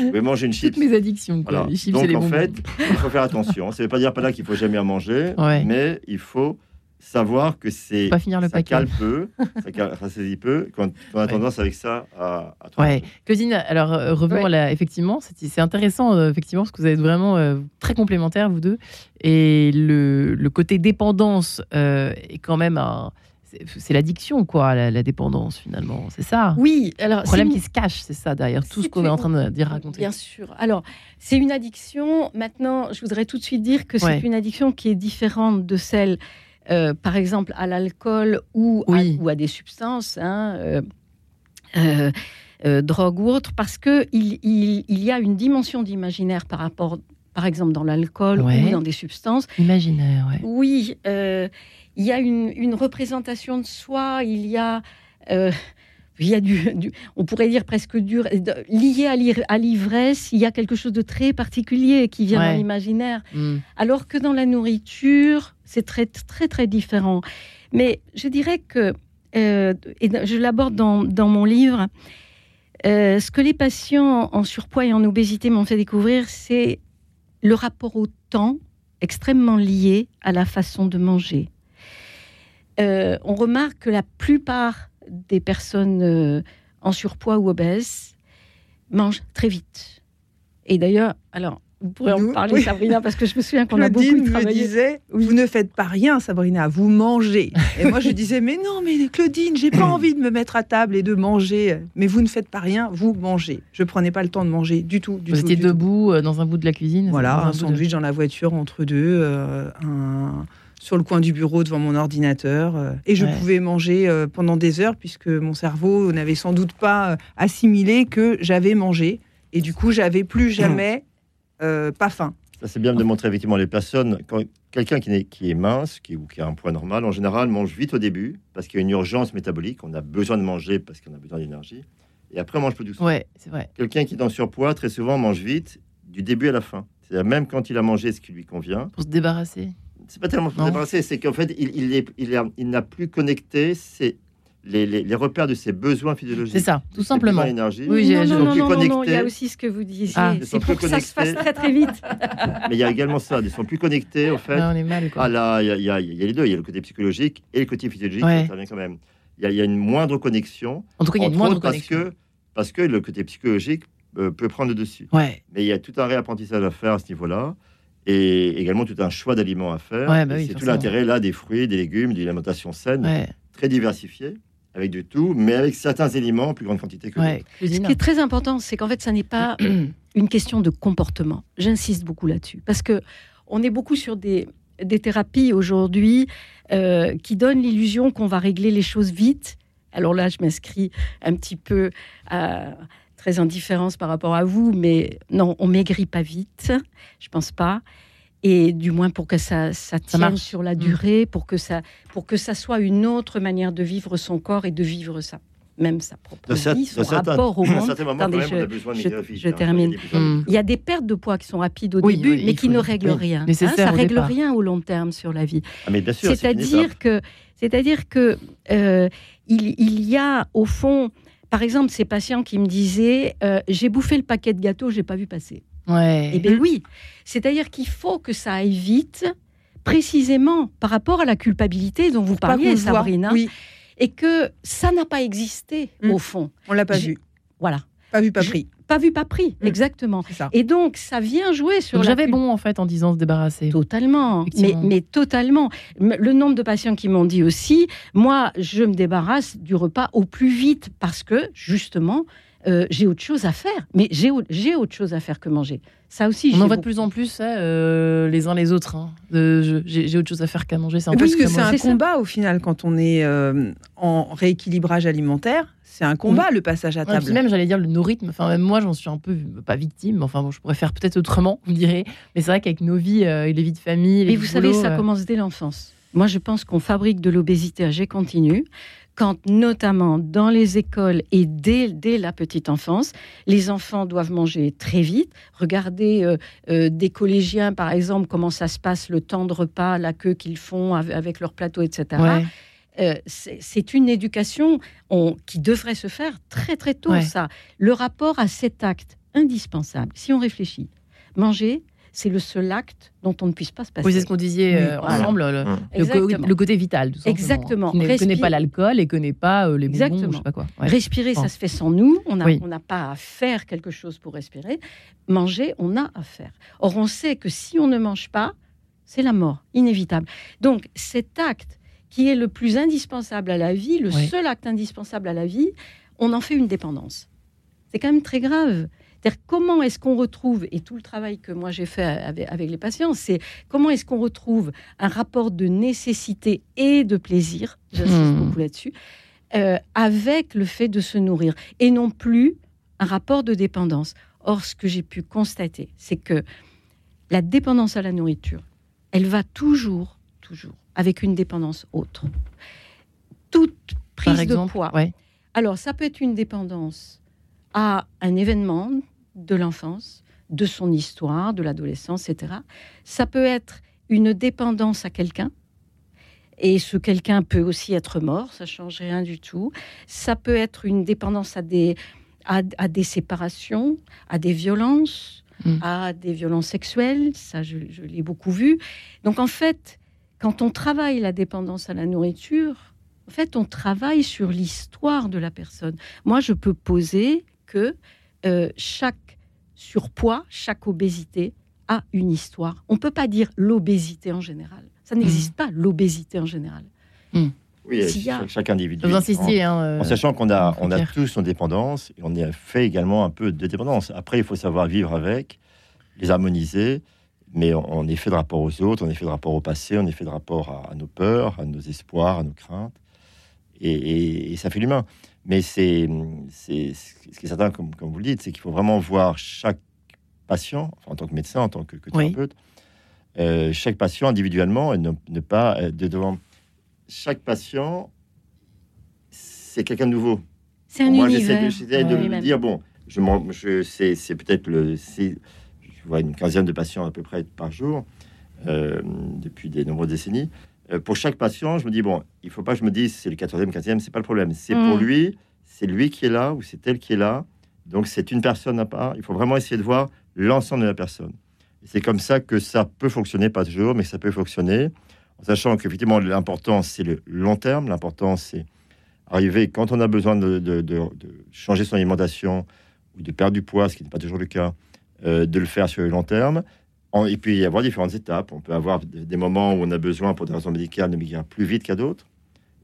pouvez manger une chips. Toutes mes addictions. Les chips Donc, en fait, il faut faire attention. Ça ne veut pas dire pas là qu'il faut jamais en manger, mais il faut savoir que c'est pas finir le ça cale peu, ça rassasie peu, quand, on a tendance avec ça à, à ouais. Claudine, alors euh, revenons là, effectivement, c'est intéressant euh, effectivement parce que vous êtes vraiment euh, très complémentaires vous deux et le, le côté dépendance est quand même un c'est l'addiction, quoi, la, dépendance, finalement. C'est ça. Oui. Alors, le problème qui se cache, c'est ça derrière tout ce qu'on est en train de dire raconter. Bien sûr. Alors, c'est une addiction. Maintenant, je voudrais tout de suite dire que c'est une addiction qui est différente de celle, euh, par exemple, à l'alcool ou, à, des substances, hein, euh, euh, drogue ou autre, parce que il, y a une dimension d'imaginaire par rapport, par exemple, dans l'alcool ou dans des substances. Imaginaire, oui. Oui il y a une, représentation de soi, il y a, euh, il y a du, on pourrait dire presque dur, lié à l'ivresse, il y a quelque chose de très particulier qui vient dans l'imaginaire. Mm. Alors que dans la nourriture, c'est très, très, très différent. Mais je dirais que, euh, et je l'aborde dans, dans, mon livre, Euh, ce que les patients en surpoids et en obésité m'ont fait découvrir, c'est le rapport au temps extrêmement lié à la façon de manger. Euh, on remarque que la plupart des personnes euh, en surpoids ou obèses mangent très vite. Et d'ailleurs, alors, vous pourrez en parler, Sabrina, parce que je me souviens qu'on a beaucoup travaillé. me disait, vous ne faites pas rien, Sabrina, vous mangez. Et moi, je disais, mais non, mais Claudine, j'ai pas envie de me mettre à table et de manger. Mais vous ne faites pas rien, vous mangez. Je prenais pas le temps de manger du tout. vous étiez debout euh, dans un bout de la cuisine Voilà, un, sandwich dans la voiture entre deux, euh, sur le coin du bureau devant mon ordinateur. Euh, et je pouvais manger pendant des heures, puisque mon cerveau n'avait sans doute pas assimilé que j'avais mangé. Et du coup, j'avais plus jamais euh, pas faim. Ça, c'est bien de montrer effectivement les personnes. Quand quelqu'un qui, est, qui est mince qui, ou qui a un poids normal, en général, mange vite au début parce qu'il y a une urgence métabolique. On a besoin de manger parce qu'on a besoin d'énergie. Et après, on mange plus doucement. Ouais, c'est vrai. Quelqu'un qui est en surpoids, très souvent, mange vite du début à la fin. C'est-à-dire même quand il a mangé ce qui lui convient. Pour se débarrasser. C'est pas tellement se débarrasser, c'est qu'en fait, il, il, il, il n'a plus connecté ses, les, repères de ses besoins physiologiques. C'est ça, tout simplement. Énergie, oui, non, non, non, non, il y a aussi ce que vous disiez. Ah. C'est pour que ça se fasse très très vite. Mais il y a également ça, ils sont plus connectés au fait. on est mal, Ah là, il y, a, les deux, il y a le côté psychologique et le côté physiologique qui intervient quand même. Il y, a une moindre connexion. En tout cas, il y a une moindre connexion. Parce que, parce que le côté psychologique euh, peut prendre le dessus. Ouais. Mais il y a tout un réapprentissage à faire à ce niveau-là et également tout un choix d'aliments à faire. Ouais, bah c'est tout l'intérêt là des fruits, des légumes, d'une alimentation saine, très diversifiée avec du tout, mais avec certains éléments en plus grande quantité que ouais. Ce qui est très important, c'est qu'en fait, ça n'est pas une question de comportement. J'insiste beaucoup là-dessus, parce que on est beaucoup sur des, des thérapies aujourd'hui euh, qui donnent l'illusion qu'on va régler les choses vite. Alors là, je m'inscris un petit peu à très indifférence par rapport à vous, mais non, on maigrit pas vite, je pense pas et du moins pour que ça, ça tienne sur la mm. durée, pour, que ça, pour que ça soit une autre manière de vivre son corps et de vivre ça même sa propre vie, son rapport au monde. je, termine. Il y a des pertes de poids qui sont rapides au début, mais qui ne règlent rien. Hein, ça règle rien au long terme sur la vie. Ah, c'est-à-dire que, c'est-à-dire que euh, il, il, y a au fond, par exemple, ces patients qui me disaient, euh, j'ai bouffé le paquet de gâteaux, j'ai pas vu passer. Ouais. Eh bien oui, c'est-à-dire qu'il faut que ça aille vite, précisément par rapport à la culpabilité dont vous parliez, Sabrina, oui. et que ça n'a pas existé mm. au fond. On l'a pas vu. Voilà. Pas vu, pas pris. Pas vu, pas pris, mm. exactement. Et donc, ça vient jouer sur. J'avais bon, en fait, en disant se débarrasser. Totalement. Mais, mais, totalement. Le nombre de patients qui m'ont dit aussi moi, je me débarrasse du repas au plus vite parce que, justement, euh, j'ai autre chose à faire. Mais j'ai autre chose à faire que manger. Ça aussi, on en voit de plus en plus hein, euh, les uns les autres. Hein. j'ai autre chose à faire qu'à manger. Parce que c'est un combat au final quand on est euh, en rééquilibrage alimentaire. C'est un combat le passage à table. même j'allais dire le nos rythmes. Enfin même moi j'en suis un peu pas victime. Enfin bon, je pourrais faire peut-être autrement, vous direz. Mais c'est vrai qu'avec nos vies, les vies de famille. Mais vous savez, ça commence dès l'enfance. Moi, je pense qu'on fabrique de l'obésité à jet continu quand notamment dans les écoles et dès, dès, la petite enfance, les enfants doivent manger très vite. Regardez euh, euh, des collégiens, par exemple, comment ça se passe, le temps de repas, la queue qu'ils font avec leur plateau, etc. Euh, c'est une éducation qui devrait se faire très très tôt, ça. Le rapport à cet acte indispensable, si on réfléchit, manger, c'est le seul acte dont on ne puisse pas se passer. Oui, c'est ce qu'on disait euh, ensemble, le, côté vital. Tout Exactement. Qui ne connaît pas l'alcool et connaît pas euh, les bonbons, je sais pas quoi. Respirer, ça se fait sans nous. On n'a pas à faire quelque chose pour respirer. Manger, on a à faire. Or, on sait que si on ne mange pas, c'est la mort, inévitable. Donc, cet acte qui est le plus indispensable à la vie, le seul acte indispensable à la vie, on en fait une dépendance. C'est quand même très grave comment est-ce qu'on retrouve, et tout le travail que moi j'ai fait avec, les patients, c'est comment est-ce qu'on retrouve un rapport de nécessité et de plaisir, j'insiste hmm. beaucoup là-dessus, euh, avec le fait de se nourrir, et non plus un rapport de dépendance. Or, ce que j'ai pu constater, c'est que la dépendance à la nourriture, elle va toujours, toujours, avec une dépendance autre. Toute prise de poids. Alors, ça peut être une dépendance à un événement de l'enfance, de son histoire, de l'adolescence, etc. Ça peut être une dépendance à quelqu'un. Et ce quelqu'un peut aussi être mort, ça change rien du tout. Ça peut être une dépendance à des, à, des séparations, à des violences, mm. à des violences sexuelles. Ça, je, je l'ai beaucoup vu. Donc, en fait, quand on travaille la dépendance à la nourriture, en fait, on travaille sur l'histoire de la personne. Moi, je peux poser que euh, chaque surpoids, chaque obésité a une histoire. On ne peut pas dire l'obésité en général. Ça n'existe mmh. pas, l'obésité en général. Mmh. Oui, chaque, individu. Vous insistez, en, hein, euh, en, sachant qu'on a, on a tous une dépendance et on a fait également un peu de dépendance. Après, il faut savoir vivre avec, les harmoniser, mais on, est fait de rapport aux autres, on est fait de rapport au passé, on est fait de rapport à, nos peurs, à nos espoirs, à nos craintes. Et, ça fait l'humain. Mais c'est, c'est ce qui est certain, comme, comme vous le dites, c'est qu'il faut vraiment voir chaque patient, en tant que médecin, en tant que, thérapeute, euh, chaque patient individuellement et ne, pas euh, de devant chaque patient, c'est quelqu'un de nouveau. C'est un Moi, j'essaie de, me dire bon, je, je c'est, c'est peut-être le, vois une quinzaine de patients à peu près par jour euh, depuis des nombreuses décennies. pour chaque patient, je me dis bon, il faut pas que je me dise c'est le 14e, 15e, c'est pas le problème. C'est pour mm. lui, c'est lui qui est là ou c'est elle qui est là. Donc c'est une personne à part. Il faut vraiment essayer de voir l'ensemble de la personne. C'est comme ça que ça peut fonctionner, pas toujours, mais ça peut fonctionner, en sachant qu'effectivement, l'important, c'est le long terme. L'important, c'est arriver, quand on a besoin de, changer son alimentation ou de perdre du poids, ce qui n'est pas toujours le cas, euh, de le faire sur le long terme. et puis, il y avoir différentes étapes. On peut avoir des moments où on a besoin, pour des raisons médicales, de maigrir plus vite qu'à d'autres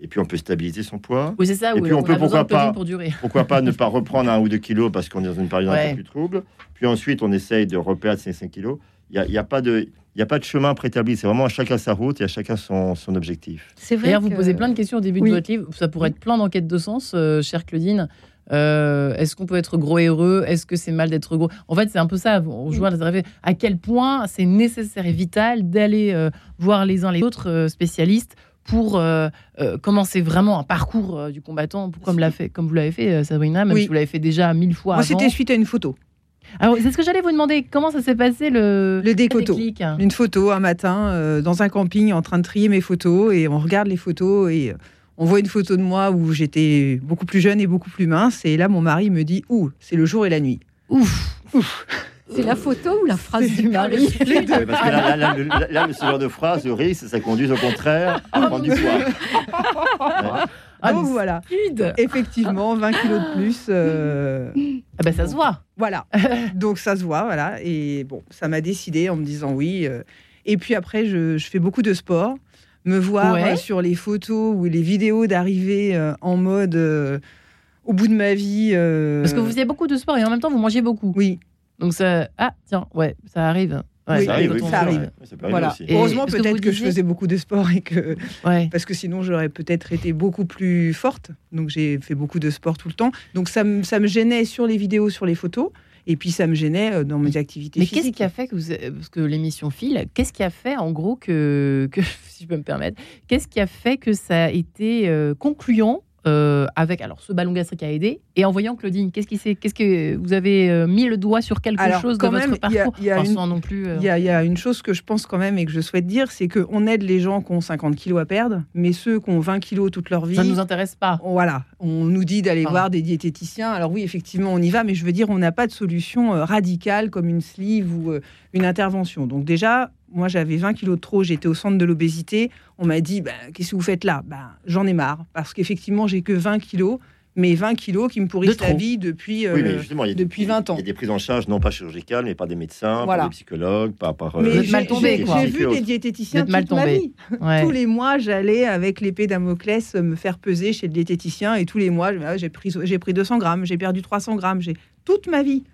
et puis on peut stabiliser son poids. Oui, c'est ça. Et puis on, peut pourquoi pas, pour durer. pourquoi pas ne pas reprendre un ou deux kilos parce qu'on est dans une période un peu plus trouble. Puis ensuite, on essaye de reperdre ces 5 kilos. Il n'y a, a, pas de il n'y a pas de chemin préétabli, c'est vraiment à chacun sa route et à chacun son, son objectif. C'est vrai. D'ailleurs, vous posez plein de questions au début de votre livre. Ça pourrait être plein d'enquêtes de sens, euh, chère Claudine. Euh, est-ce qu'on peut être gros et heureux? Est-ce que c'est mal d'être gros? En fait, c'est un peu ça. On joue à à quel point c'est nécessaire et vital d'aller euh, voir les uns les autres spécialistes pour euh, euh, commencer vraiment un parcours euh, du combattant, comme, l'a fait, comme vous l'avez fait, Sabrina, même si vous l'avez fait déjà mille fois. Moi, c'était suite à une photo. Alors, c'est ce que j'allais vous demander. Comment ça s'est passé le, le décoto Une photo un matin dans un camping en train de trier mes photos et on regarde les photos et on voit une photo de moi où j'étais beaucoup plus jeune et beaucoup plus mince. Et là, mon mari me dit Ouh, c'est le jour et la nuit. Ouf, Ouf. C'est la photo ou la phrase du mari Les deux. Parce que là, là, là, ce genre de phrase, le risque, ça conduit au contraire à prendre du poids. Ah, Donc voilà. Effectivement, 20 kilos de plus. Euh, ah ben ça se voit. Voilà. Donc ça se voit, voilà. Et bon, ça m'a décidé en me disant oui. Euh. Et puis après, je, fais beaucoup de sport. Me voir euh, sur les photos ou les vidéos d'arrivée en mode au bout de ma vie. Parce que vous faisiez beaucoup de sport et en même temps vous mangez beaucoup. Oui. Donc ça, ah tiens, ouais, ça arrive. oui, ça arrive, ça arrive. voilà. Heureusement peut-être que je faisais beaucoup de sport et que parce que sinon j'aurais peut-être été beaucoup plus forte. Donc j'ai fait beaucoup de sport tout le temps. Donc ça, ça me gênait sur les vidéos, sur les photos. Et puis ça me gênait euh, dans mes activités Mais qu'est-ce qui a fait que vous, parce que l'émission file, qu'est-ce qui a fait en gros que, que si je peux me permettre, qu'est-ce qui a fait que ça a été euh, concluant euh, avec alors ce ballon gastrique a aidé. Et en voyant Claudine qu'est-ce qui c'est qu'est-ce que vous avez euh, mis le doigt sur quelque chose dans votre parcours il y, euh. il y, a une chose que je pense quand même et que je souhaite dire c'est qu'on aide les gens qui ont 50 kilos à perdre mais ceux qui ont 20 kilos toute leur vie ça ne nous intéresse pas. voilà on nous dit d'aller voir des diététiciens. Alors oui effectivement on y va mais je veux dire on n'a pas de solution radicale comme une sleeve ou une intervention. Donc déjà moi, j'avais 20 kilos de trop, j'étais au centre de l'obésité. On m'a dit, bah, qu'est-ce que vous faites là? Bah, J'en ai marre, parce qu'effectivement, j'ai que 20 kilos, mais 20 kilos qui me pourrissent la vie depuis, euh, depuis 20 ans. Il y a des prises en charge, non pas chirurgicales, mais par des médecins, par des psychologues, par... par euh, J'ai vu des diététiciens toute ma vie. Tous les mois, j'allais avec l'épée Damoclès me faire peser chez le diététicien, et tous les mois, j'ai pris, pris 200 grammes, j'ai perdu 300 grammes, j'ai toute ma vie.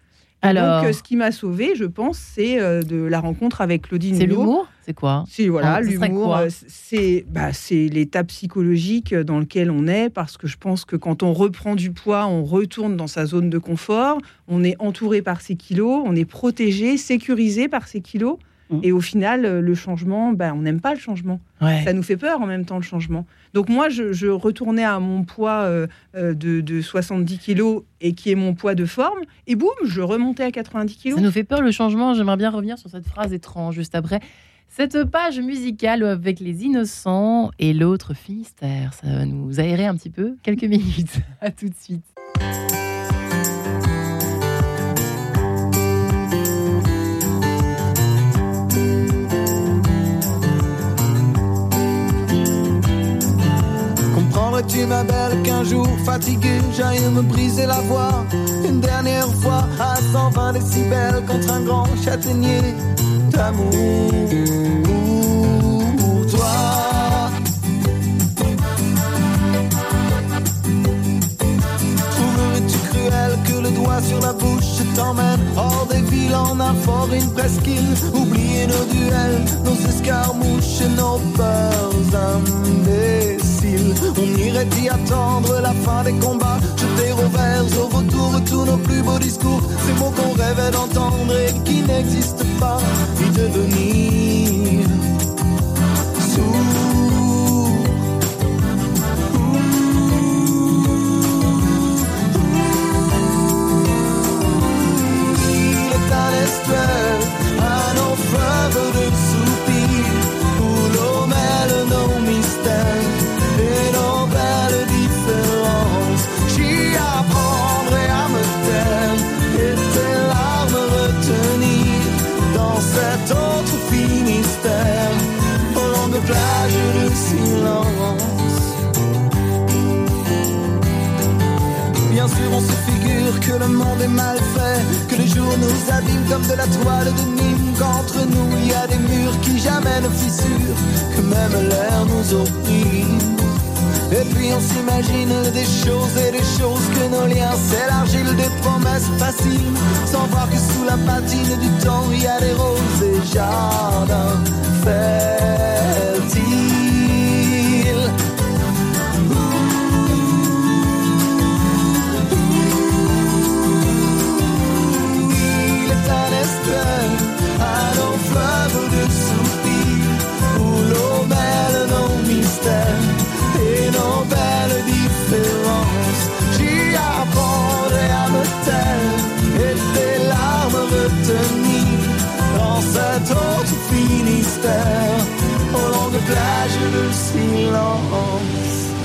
Alors... Donc, euh, ce qui m'a sauvé, je pense, c'est euh, de la rencontre avec Claudine C'est l'humour? C'est quoi? C'est voilà, ah, l'humour. Euh, c'est bah, c'est l'état psychologique dans lequel on est, parce que je pense que quand on reprend du poids, on retourne dans sa zone de confort. On est entouré par ses kilos, on est protégé, sécurisé par ses kilos. Mm. Et au final, euh, le changement, ben, on n'aime pas le changement. Ça nous fait peur en même temps, le changement. Donc moi, je, retournais à mon poids euh, euh, de, 70 kilos et qui est mon poids de forme. Et boum, je remontais à 90 kilos. Ça nous fait peur le changement. J'aimerais bien revenir sur cette phrase étrange juste après. Cette page musicale avec les innocents et l'autre Finistère, ça va nous aérer un petit peu quelques minutes. À tout de suite. Fatigué, j'aille me briser la voix une dernière fois à 120 décibels contre un grand châtaignier d'amour. sur la bouche t'emmène hors des villes en un fort, une presqu'île. Oublier nos duels, nos escarmouches nos peurs On irait y attendre la fin des combats, jeter au vert, au retour tous nos plus beaux discours. Ces mots qu'on rêvait d'entendre et qui n'existent pas, y devenir nos fleuves de On se figure que le monde est mal fait nous abîme comme de la toile de Nîmes. Qu'entre nous il y a des murs qui jamais ne fissurent, que même l'air nous opprime. Et puis on s'imagine des choses et des choses que nos liens s'élargissent, des promesses faciles, sans voir que sous la patine du temps il y a des roses et jardins fertiles. J'y apprendrai à me taire et tes larmes retenir dans cet autre Finistère aux longues plages de silence.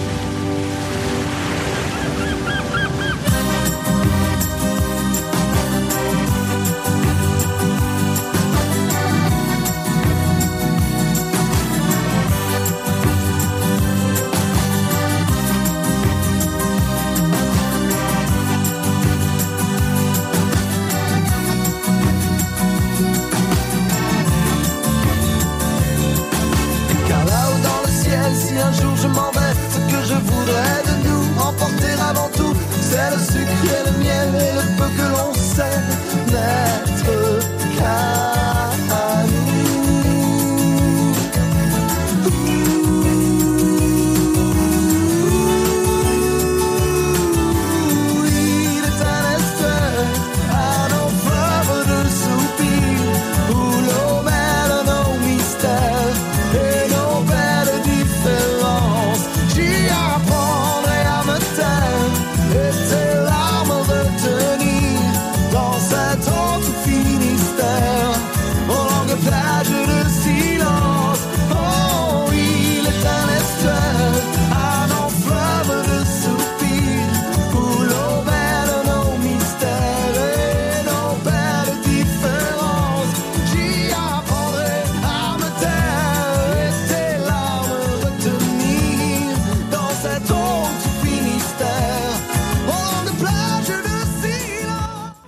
se quieren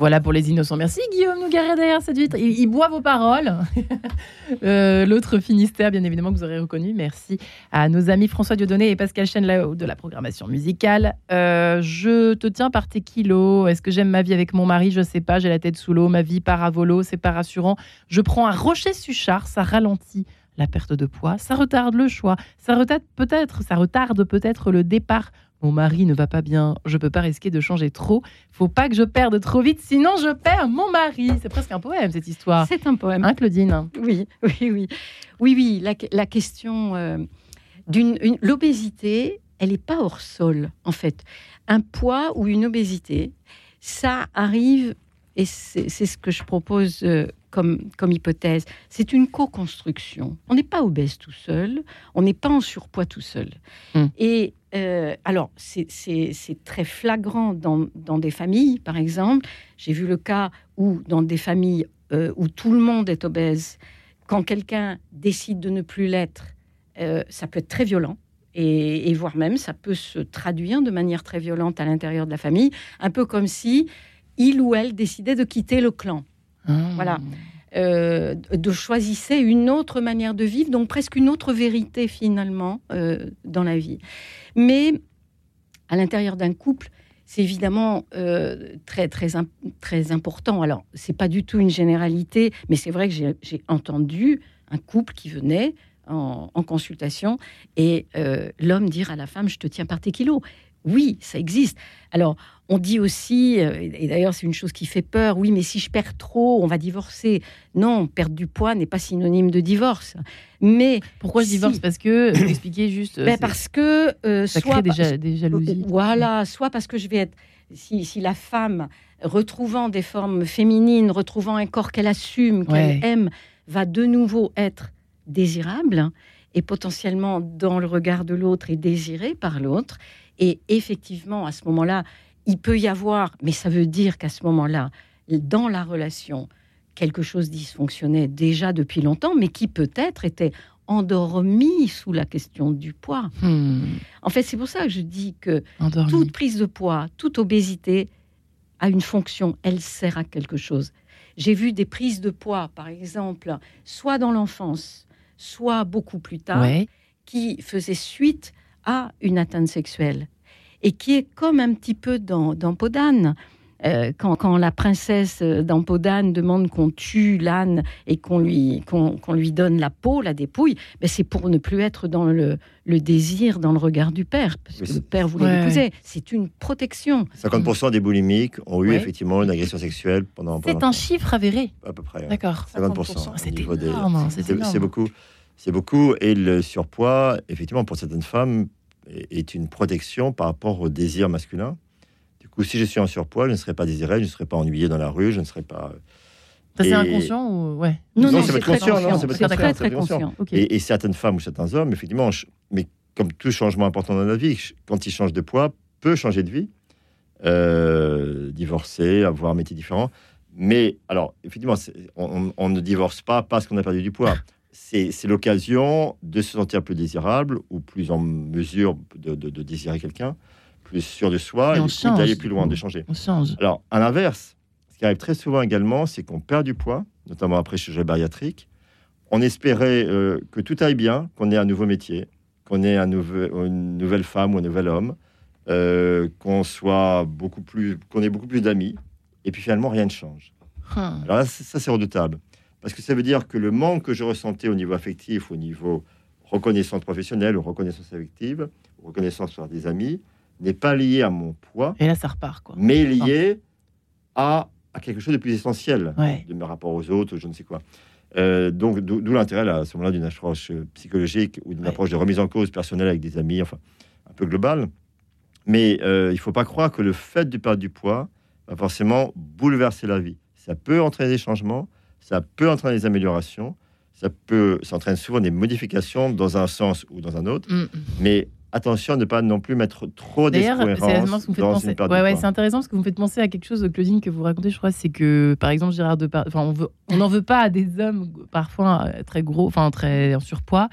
Voilà pour les innocents. Merci Guillaume Nougaret derrière cette vitre. Il, boit vos paroles. Euh, l'autre Finistère, bien évidemment, que vous aurez reconnu. Merci à nos amis François Dieudonné et Pascal Chen de la programmation musicale. Euh, je te tiens par tes kilos. Est-ce que j'aime ma vie avec mon mari? Je sais pas. J'ai la tête sous l'eau. Ma vie part à volo. C'est pas rassurant. Je prends un rocher suchard. Ça ralentit la perte de poids. Ça retarde le choix. Ça retarde peut-être, ça retarde peut-être le départ mon mari ne va pas bien, je peux pas risquer de changer trop. Faut pas que je perde trop vite, sinon je perds mon mari. C'est presque un poème cette histoire. C'est un poème, hein, Claudine. Oui, oui, oui, oui, oui. La, question euh, d'une l'obésité, elle n'est pas hors sol en fait. Un poids ou une obésité, ça arrive et c'est ce que je propose euh, comme, comme hypothèse. C'est une co-construction. On n'est pas obèse tout seul, on n'est pas en surpoids tout seul. Hmm. Et euh, alors, c'est très flagrant dans, dans, des familles, par exemple. J'ai vu le cas où, dans des familles euh, où tout le monde est obèse, quand quelqu'un décide de ne plus l'être, ça peut être très violent. Et, voire même, ça peut se traduire de manière très violente à l'intérieur de la famille, un peu comme si il ou elle décidait de quitter le clan. Ah. Voilà. Euh, de choisissait une autre manière de vivre, donc presque une autre vérité finalement euh, dans la vie. Mais à l'intérieur d'un couple, c'est évidemment euh, très, très, très important. Alors, c'est pas du tout une généralité, mais c'est vrai que j'ai entendu un couple qui venait en, consultation et l'homme dire à la femme Je te tiens par tes kilos. Oui, ça existe. Alors, on dit aussi, euh, et d'ailleurs c'est une chose qui fait peur, oui, mais si je perds trop, on va divorcer. Non, perdre du poids n'est pas synonyme de divorce. Mais pourquoi je divorce? Parce que, expliquez juste. Ben parce que euh, ça soit crée des, des jalousies. Voilà, soit parce que je vais être, si, si, la femme retrouvant des formes féminines, retrouvant un corps qu'elle assume, qu'elle aime, va de nouveau être désirable et potentiellement dans le regard de l'autre et désirée par l'autre. Et effectivement, à ce moment-là, il peut y avoir, mais ça veut dire qu'à ce moment-là, dans la relation, quelque chose dysfonctionnait déjà depuis longtemps, mais qui peut-être était endormi sous la question du poids. Hmm. En fait, c'est pour ça que je dis que toute prise de poids, toute obésité a une fonction, elle sert à quelque chose. J'ai vu des prises de poids, par exemple, soit dans l'enfance, soit beaucoup plus tard, qui faisaient suite à une atteinte sexuelle et qui est comme un petit peu dans, dans Podane. Euh, quand, la princesse d'Ampodane demande qu'on tue l'âne et qu'on lui, qu'on, lui donne la peau, la dépouille, ben c'est pour ne plus être dans le, le, désir, dans le regard du père, parce que le père voulait l'épouser. C'est une protection. 50% des boulimiques ont eu effectivement une agression sexuelle pendant. C'est un chiffre avéré. À peu près. D'accord. 50%. C'est énorme. C'est beaucoup. C'est beaucoup. Et le surpoids, effectivement, pour certaines femmes, est une protection par rapport au désir masculin. Du coup, si je suis en surpoids, je ne serai pas désiré, je ne serai pas ennuyé dans la rue, je ne serai pas. c'est inconscient ou ouais Non, non, c'est conscient. C'est très, très conscient. Et, certaines femmes ou certains hommes, effectivement, mais comme tout changement important dans la vie, quand ils changent de poids, peut changer de vie, euh, divorcer, avoir un métier différent. Mais alors, effectivement, on, on, ne divorce pas parce qu'on a perdu du poids c'est l'occasion de se sentir plus désirable ou plus en mesure de, désirer quelqu'un, plus sûr de soi et, d'aller plus loin, de changer. Alors, à l'inverse, ce qui arrive très souvent également, c'est qu'on perd du poids, notamment après chirurgie bariatrique. On espérait euh, que tout aille bien, qu'on ait un nouveau métier, qu'on ait un une nouvelle femme ou un nouvel homme, euh, qu'on soit beaucoup plus, qu'on ait beaucoup plus d'amis, et puis finalement rien ne change. Hum. Alors là, ça c'est redoutable. Parce que ça veut dire que le manque que je ressentais au niveau affectif, au niveau reconnaissance professionnelle ou reconnaissance affective, ou reconnaissance par des amis, n'est pas lié à mon poids. Et là, ça repart, quoi. Mais lié à, à quelque chose de plus essentiel, de mes rapports aux autres, je ne sais quoi. Euh, donc, d'où l'intérêt, à ce moment-là, d'une approche psychologique ou d'une approche de remise en cause personnelle avec des amis, enfin, un peu global. Mais euh, il ne faut pas croire que le fait de perdre du poids va forcément bouleverser la vie. Ça peut entraîner des changements, ça peut entraîner des améliorations, ça peut, ça entraîne souvent des modifications dans un sens ou dans un autre, mm. mais attention à ne pas non plus mettre trop dans une ouais, ouais, C'est intéressant parce que vous me faites penser à quelque chose, Claudine, que vous racontez, je crois, c'est que, par exemple, Gérard Depardieu, enfin, on n'en veut pas à des hommes parfois euh, très gros, enfin, très en surpoids,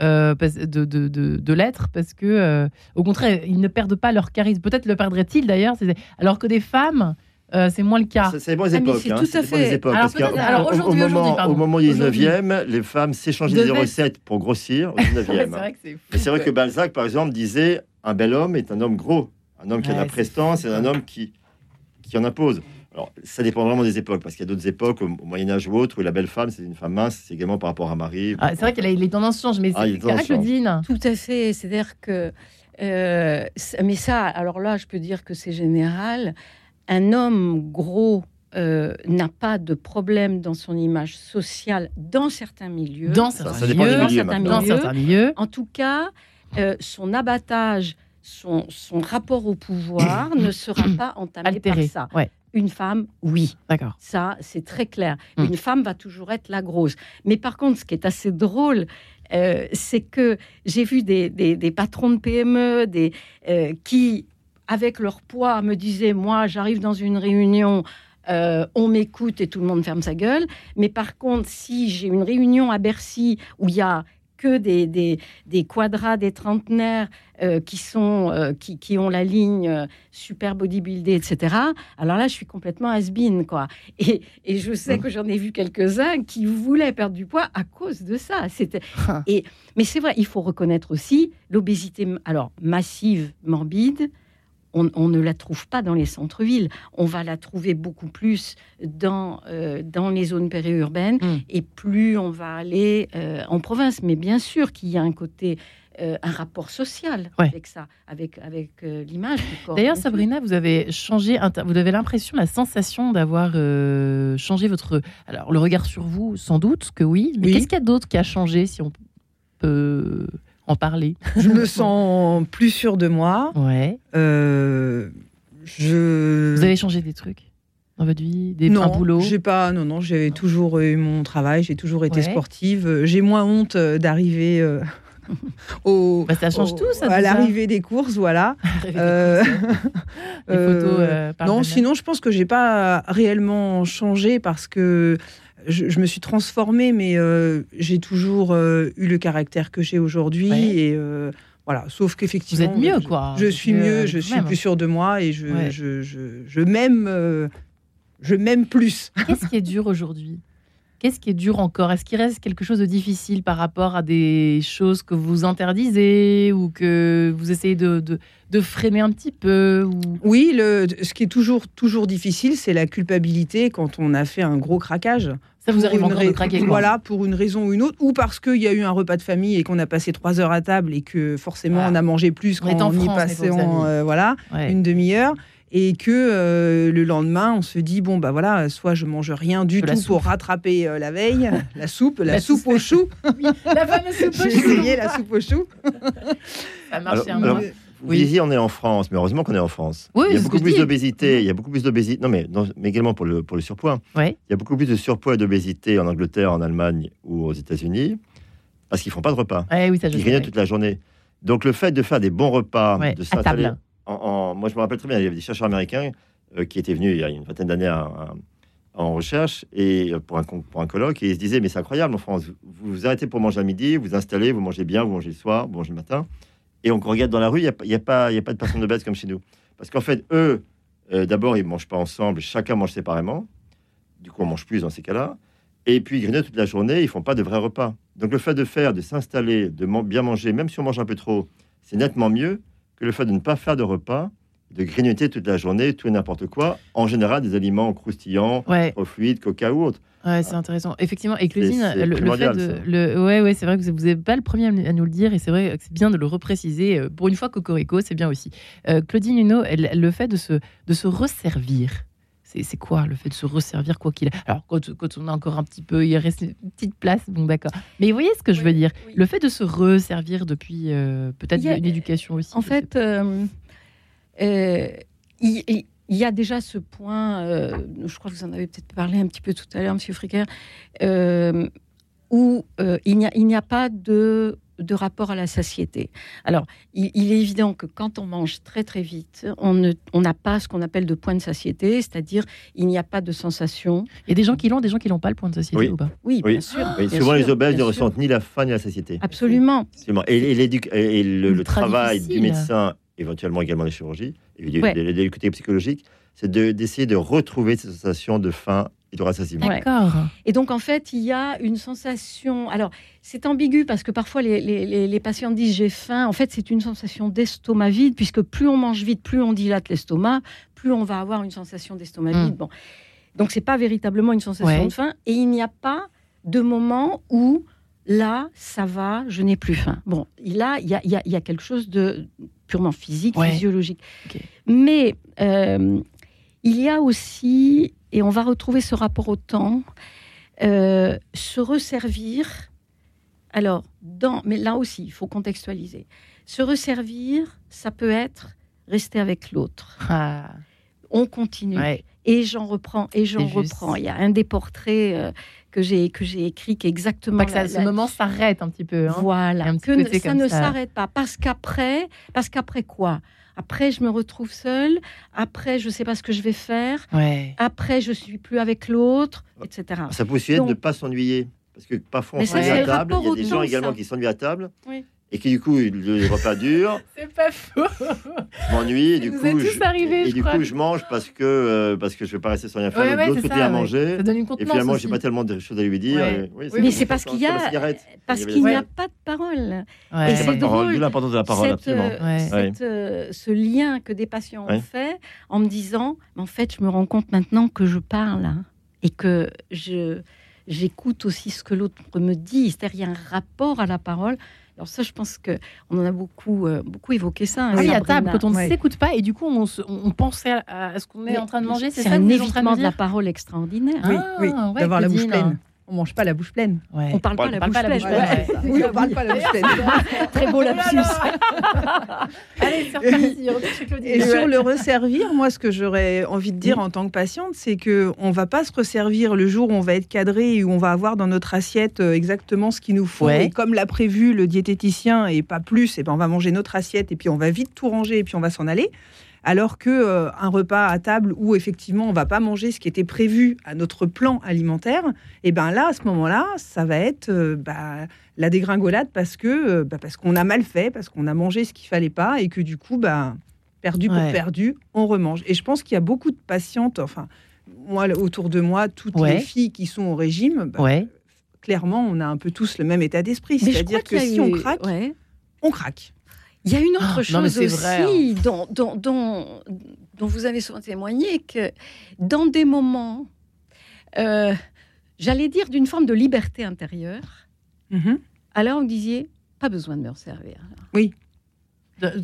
euh, de, de, de, l'être parce que, euh, au contraire, ils ne perdent pas leur charisme. Peut-être le perdraient-ils d'ailleurs, alors que des femmes euh, c'est moins le cas. C'est les bonnes ah, époques. Hein, tout à fait. Époques, alors, au, moment, au moment du 19e, les femmes s'échangeaient des recettes pour grossir au 19e. c'est vrai, que Balzac, par exemple, disait un bel homme est un homme gros. Un homme qui a de la prestance et un homme qui, qui en impose. Alors, ça dépend vraiment des époques, parce qu'il y a d'autres époques, au, Moyen-Âge ou autre, où la belle femme, c'est une femme mince, c'est également par rapport à Marie. Ah, c'est vrai que les tendances changent, mais ah, c'est vrai, Claudine. Tout à fait. C'est-à-dire que. Euh, mais ça, alors là, je peux dire que c'est général un homme gros euh, n'a pas de problème dans son image sociale dans certains milieux. Dans certains, milieux, En tout cas, euh, son abattage, son, rapport au pouvoir ne sera pas entamé par ça. Une femme, oui. D'accord. Ça, c'est très clair. Hmm. Une femme va toujours être la grosse. Mais par contre, ce qui est assez drôle, euh, c'est que j'ai vu des, patrons de PME des, qui avec leur poids, me disaient, moi, j'arrive dans une réunion, euh, on m'écoute et tout le monde ferme sa gueule. Mais par contre, si j'ai une réunion à Bercy où il y a que des, des, des quadras, des trentenaires euh, qui, sont, euh, qui, qui, ont la ligne euh, super bodybuildée, etc. Alors là, je suis complètement has-been, quoi. Et, et, je sais que j'en ai vu quelques-uns qui voulaient perdre du poids à cause de ça. C'était et mais c'est vrai, il faut reconnaître aussi l'obésité, alors massive, morbide on, ne la trouve pas dans les centres-villes. On va la trouver beaucoup plus dans, euh, dans les zones périurbaines hmm. et plus on va aller euh, en province. Mais bien sûr qu'il y a un côté, euh, un rapport social avec ça, avec, avec l'image du corps. D'ailleurs, Sabrina, vous avez changé, vous avez l'impression, la sensation d'avoir changé votre. Alors, le regard sur vous, sans doute que oui. Mais qu'est-ce qu'il y a d'autre qui a changé, si on peut en parler Je me sens plus sûre de moi. Ouais. Euh, je... Vous avez changé des trucs dans votre vie, des non, boulot? j'ai pas. Non, non, j'ai toujours eu mon travail. J'ai toujours été sportive. J'ai moins honte euh, d'arriver. Euh, au, bah, ça change tout, ça. À l'arrivée des courses, voilà. euh, photos. non, sinon, je pense que j'ai pas réellement changé parce que je, me suis transformée, mais euh, j'ai toujours euh, eu le caractère que j'ai aujourd'hui. Et euh, voilà, sauf qu'effectivement. Vous êtes mieux, quoi. Je, suis mieux, je suis plus sûre de moi et je, je, je m'aime. je m'aime plus. Qu'est-ce qui est dur aujourd'hui? Qu'est-ce qui est dur encore? Est-ce qu'il reste quelque chose de difficile par rapport à des choses que vous interdisez ou que vous essayez de, de, freiner un petit peu ou... Oui, le, ce qui est toujours, toujours difficile, c'est la culpabilité quand on a fait un gros craquage. Ça vous arrive encore de craquer Voilà, pour une raison ou une autre, ou parce qu'il y a eu un repas de famille et qu'on a passé trois heures à table et que forcément on a mangé plus quand on, y passait euh, voilà, une demi-heure et que euh, le lendemain, on se dit bon bah voilà, soit je mange rien du tout pour rattraper euh, la veille, la soupe, la, soupe au chou. la fameuse soupe au chou. J'ai essayé la soupe au chou. Ça marche un vous oui. disiez on est en France, mais heureusement qu'on est en France. il y a beaucoup plus d'obésité. Il y a beaucoup plus d'obésité. Non, mais, mais également pour le, pour le surpoids. Il y a beaucoup plus de surpoids et d'obésité en Angleterre, en Allemagne ou aux États-Unis parce qu'ils font pas de repas. oui, ça, ils grignotent toute la journée. Donc le fait de faire des bons repas, de s'installer moi, je me rappelle très bien, il y avait des chercheurs américains euh, qui étaient venus il y a une vingtaine d'années en recherche et euh, pour un, pour un colloque et ils se disaient mais c'est incroyable en France vous, vous arrêtez pour manger à midi vous installez vous mangez bien vous mangez le soir vous mangez le matin et on regarde dans la rue il n'y a, y a, pas il a pas de personnes obèses comme chez nous. Parce qu'en fait eux euh, d'abord ils mangent pas ensemble chacun mange séparément. Du coup on mange plus dans ces cas-là. Et puis ils grignotent toute la journée ils font pas de vrais repas. Donc le fait de faire de s'installer de bien manger même si on mange un peu trop c'est nettement mieux que le fait de ne pas faire de repas, de grignoter toute la journée, tout et n'importe quoi, en général des aliments croustillants, ouais. au fluide, coca ou autre. Ouais, c'est intéressant. Effectivement, et Claudine, le, fait de. Le, ouais, ouais, c'est vrai que vous n'êtes pas le premier à nous le dire, et c'est vrai que c'est bien de le repréciser. Euh, pour une fois, Cocorico, c'est bien aussi. Euh, Claudine Huneau, le fait de se, de se resservir, c'est quoi le fait de se resservir quoi qu'il Alors quand, quand, on a encore un petit peu, il reste une petite place, bon d'accord. Mais vous voyez ce que je veux dire? Le fait de se resservir depuis euh, peut-être une éducation aussi. En fait, euh, euh, il, y a déjà ce point, je crois que vous en avez peut-être parlé un petit peu tout à l'heure, Monsieur Fricker, où il n'y a, a pas de de rapport à la satiété. Alors, il, est évident que quand on mange très très vite, on n'a pas ce qu'on appelle de point de satiété, c'est-à-dire il n'y a pas de sensation. Il y a des gens qui l'ont, des gens qui n'ont pas le point de satiété oui. ou pas? Oui, bien sûr. souvent, les obèses ne ressentent ni la faim ni la satiété. Absolument. Et, et, le, travail du médecin, éventuellement également les chirurgies, et les côtés psychologiques, c'est d'essayer de, retrouver cette sensation de faim D'accord. Et donc, en fait, il y a une sensation. Alors, c'est ambigu parce que parfois les, patients disent j'ai faim. En fait, c'est une sensation d'estomac vide, puisque plus on mange vite, plus on dilate l'estomac, plus on va avoir une sensation d'estomac vide. Hmm. Bon. Donc, c'est pas véritablement une sensation de faim. Et il n'y a pas de moment où là, ça va, je n'ai plus faim. Bon, là, il y a, y a, quelque chose de purement physique, physiologique. Mais euh, il y a aussi et on va retrouver ce rapport au temps, euh, se resservir. Alors, dans, mais là aussi, il faut contextualiser. Se resservir, ça peut être rester avec l'autre. Ah. On continue. Et j'en reprends, et j'en reprends. Il y a un des portraits euh, que j'ai que j'ai écrit qui est exactement. que ça, ce moment s'arrête un petit peu. Hein. Voilà. Que ça ne s'arrête pas parce qu'après, parce qu'après quoi? Après, je me retrouve seule. Après, je ne sais pas ce que je vais faire. Après, je suis plus avec l'autre, etc. Ça peut aussi être de ne pas s'ennuyer. Parce que parfois, on s'ennuie à table. Il y a des gens également qui s'ennuient à table. Oui et qui du coup le repas dure. C'est pas faux. Je m'ennuie et du coup je, arrivé, et du coup je mange parce que euh, parce que je vais pas rester sans rien faire. Ouais, L'autre côté à manger. Ça donne une et finalement j'ai pas tellement de choses à lui dire. mais c'est parce qu'il y a parce qu'il n'y a pas de parole. Et c'est drôle. l'importance de la parole absolument. Euh, euh, ce lien que des patients ont fait en me disant en fait je me rends compte maintenant que je parle hein, et que je j'écoute aussi ce que l'autre me dit. C'est-à-dire il y a un rapport à la parole alors ça, je pense que on en a beaucoup, euh, beaucoup évoqué ça. Hein, oui, à table, quand on ne s'écoute pas et du coup on, on pensait à, ce qu'on est en train de manger, c'est un évitement de, la parole extraordinaire. Oui, oui, ah, d'avoir la bouche pleine. On mange pas la bouche pleine. On parle, pas, la bouche pleine. oui, on parle pas la bouche pleine. Très beau lapsus. Allez, c'est Et sur le resservir, moi, ce que j'aurais envie de dire en tant que patiente, c'est que on va pas se resservir le jour où on va être cadré et où on va avoir dans notre assiette euh, exactement ce qu'il nous faut. Et comme l'a prévu le diététicien et pas plus, et ben on va manger notre assiette et puis on va vite tout ranger et puis on va s'en aller alors que euh, un repas à table où effectivement on va pas manger ce qui était prévu à notre plan alimentaire, et eh ben là à ce moment-là, ça va être euh, bah, la dégringolade parce que euh, bah, parce qu'on a mal fait, parce qu'on a mangé ce qu'il fallait pas et que du coup bah perdu pour perdu, on remange. Et je pense qu'il y a beaucoup de patientes, enfin moi autour de moi, toutes les filles qui sont au régime, bah, clairement on a un peu tous le même état d'esprit, c'est-à-dire que si on craque, on craque. Il y a une autre ah, chose aussi hein. dont, dont, dont, vous avez souvent témoigné, que dans des moments, euh, j'allais dire d'une forme de liberté intérieure, mhm. alors vous disiez, pas besoin de me resservir. Oui.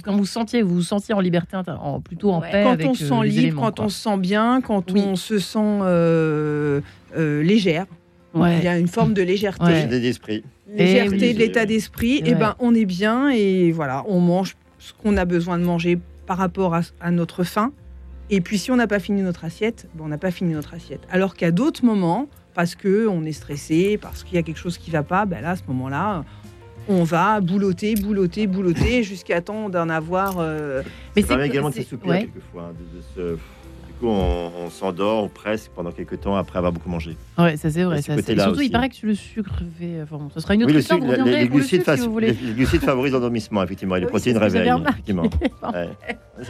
Quand vous sentiez, vous vous sentiez en liberté, en, plutôt en paix. Quand on se sent libre, quand on se sent bien, quand on se sent euh, euh, légère. Il y a une forme de légèreté. Légèreté d'esprit. Légèreté de l'état d'esprit. Et, ben, on est bien et voilà, on mange ce qu'on a besoin de manger par rapport à, notre faim. Et puis, si on n'a pas fini notre assiette, ben, on n'a pas fini notre assiette. Alors qu'à d'autres moments, parce que on est stressé, parce qu'il y a quelque chose qui va pas, ben là, à ce moment-là, on va boulotter, boulotter, boulotter jusqu'à temps d'en avoir. Euh, Mais c'est également de s'assouplir quelquefois, hein, de, de se on, s'endort presque pendant quelques temps après avoir beaucoup mangé. Ouais, ça c'est vrai. Ça, surtout, il paraît que le sucre fait. Enfin, ce sera une autre oui, histoire. Le, les, glucides les, glucides favorisent l'endormissement, effectivement, et les protéines réveillent. Effectivement.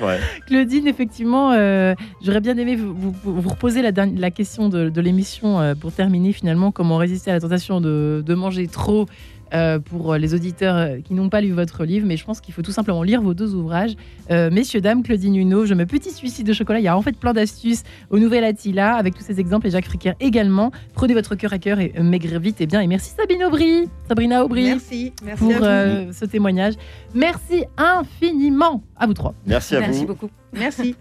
vrai. Claudine, effectivement, euh, j'aurais bien aimé vous, vous, reposer la, la question de, de l'émission euh, pour terminer finalement comment résister à la tentation de, de manger trop euh, pour les auditeurs euh, qui n'ont pas lu votre livre, mais je pense qu'il faut tout simplement lire vos deux ouvrages. Euh, messieurs, dames, Claudine Huneau, Je me petit suicide de chocolat. Il y a en fait plein d'astuces au Nouvel Attila avec tous ces exemples et Jacques Fricker également. Prenez votre cœur à cœur et maigrir vite et bien. Et merci Sabine Aubry, Sabrina Aubry, merci, merci pour ce témoignage. Merci infiniment à vous trois. Merci à vous. Merci beaucoup. Merci.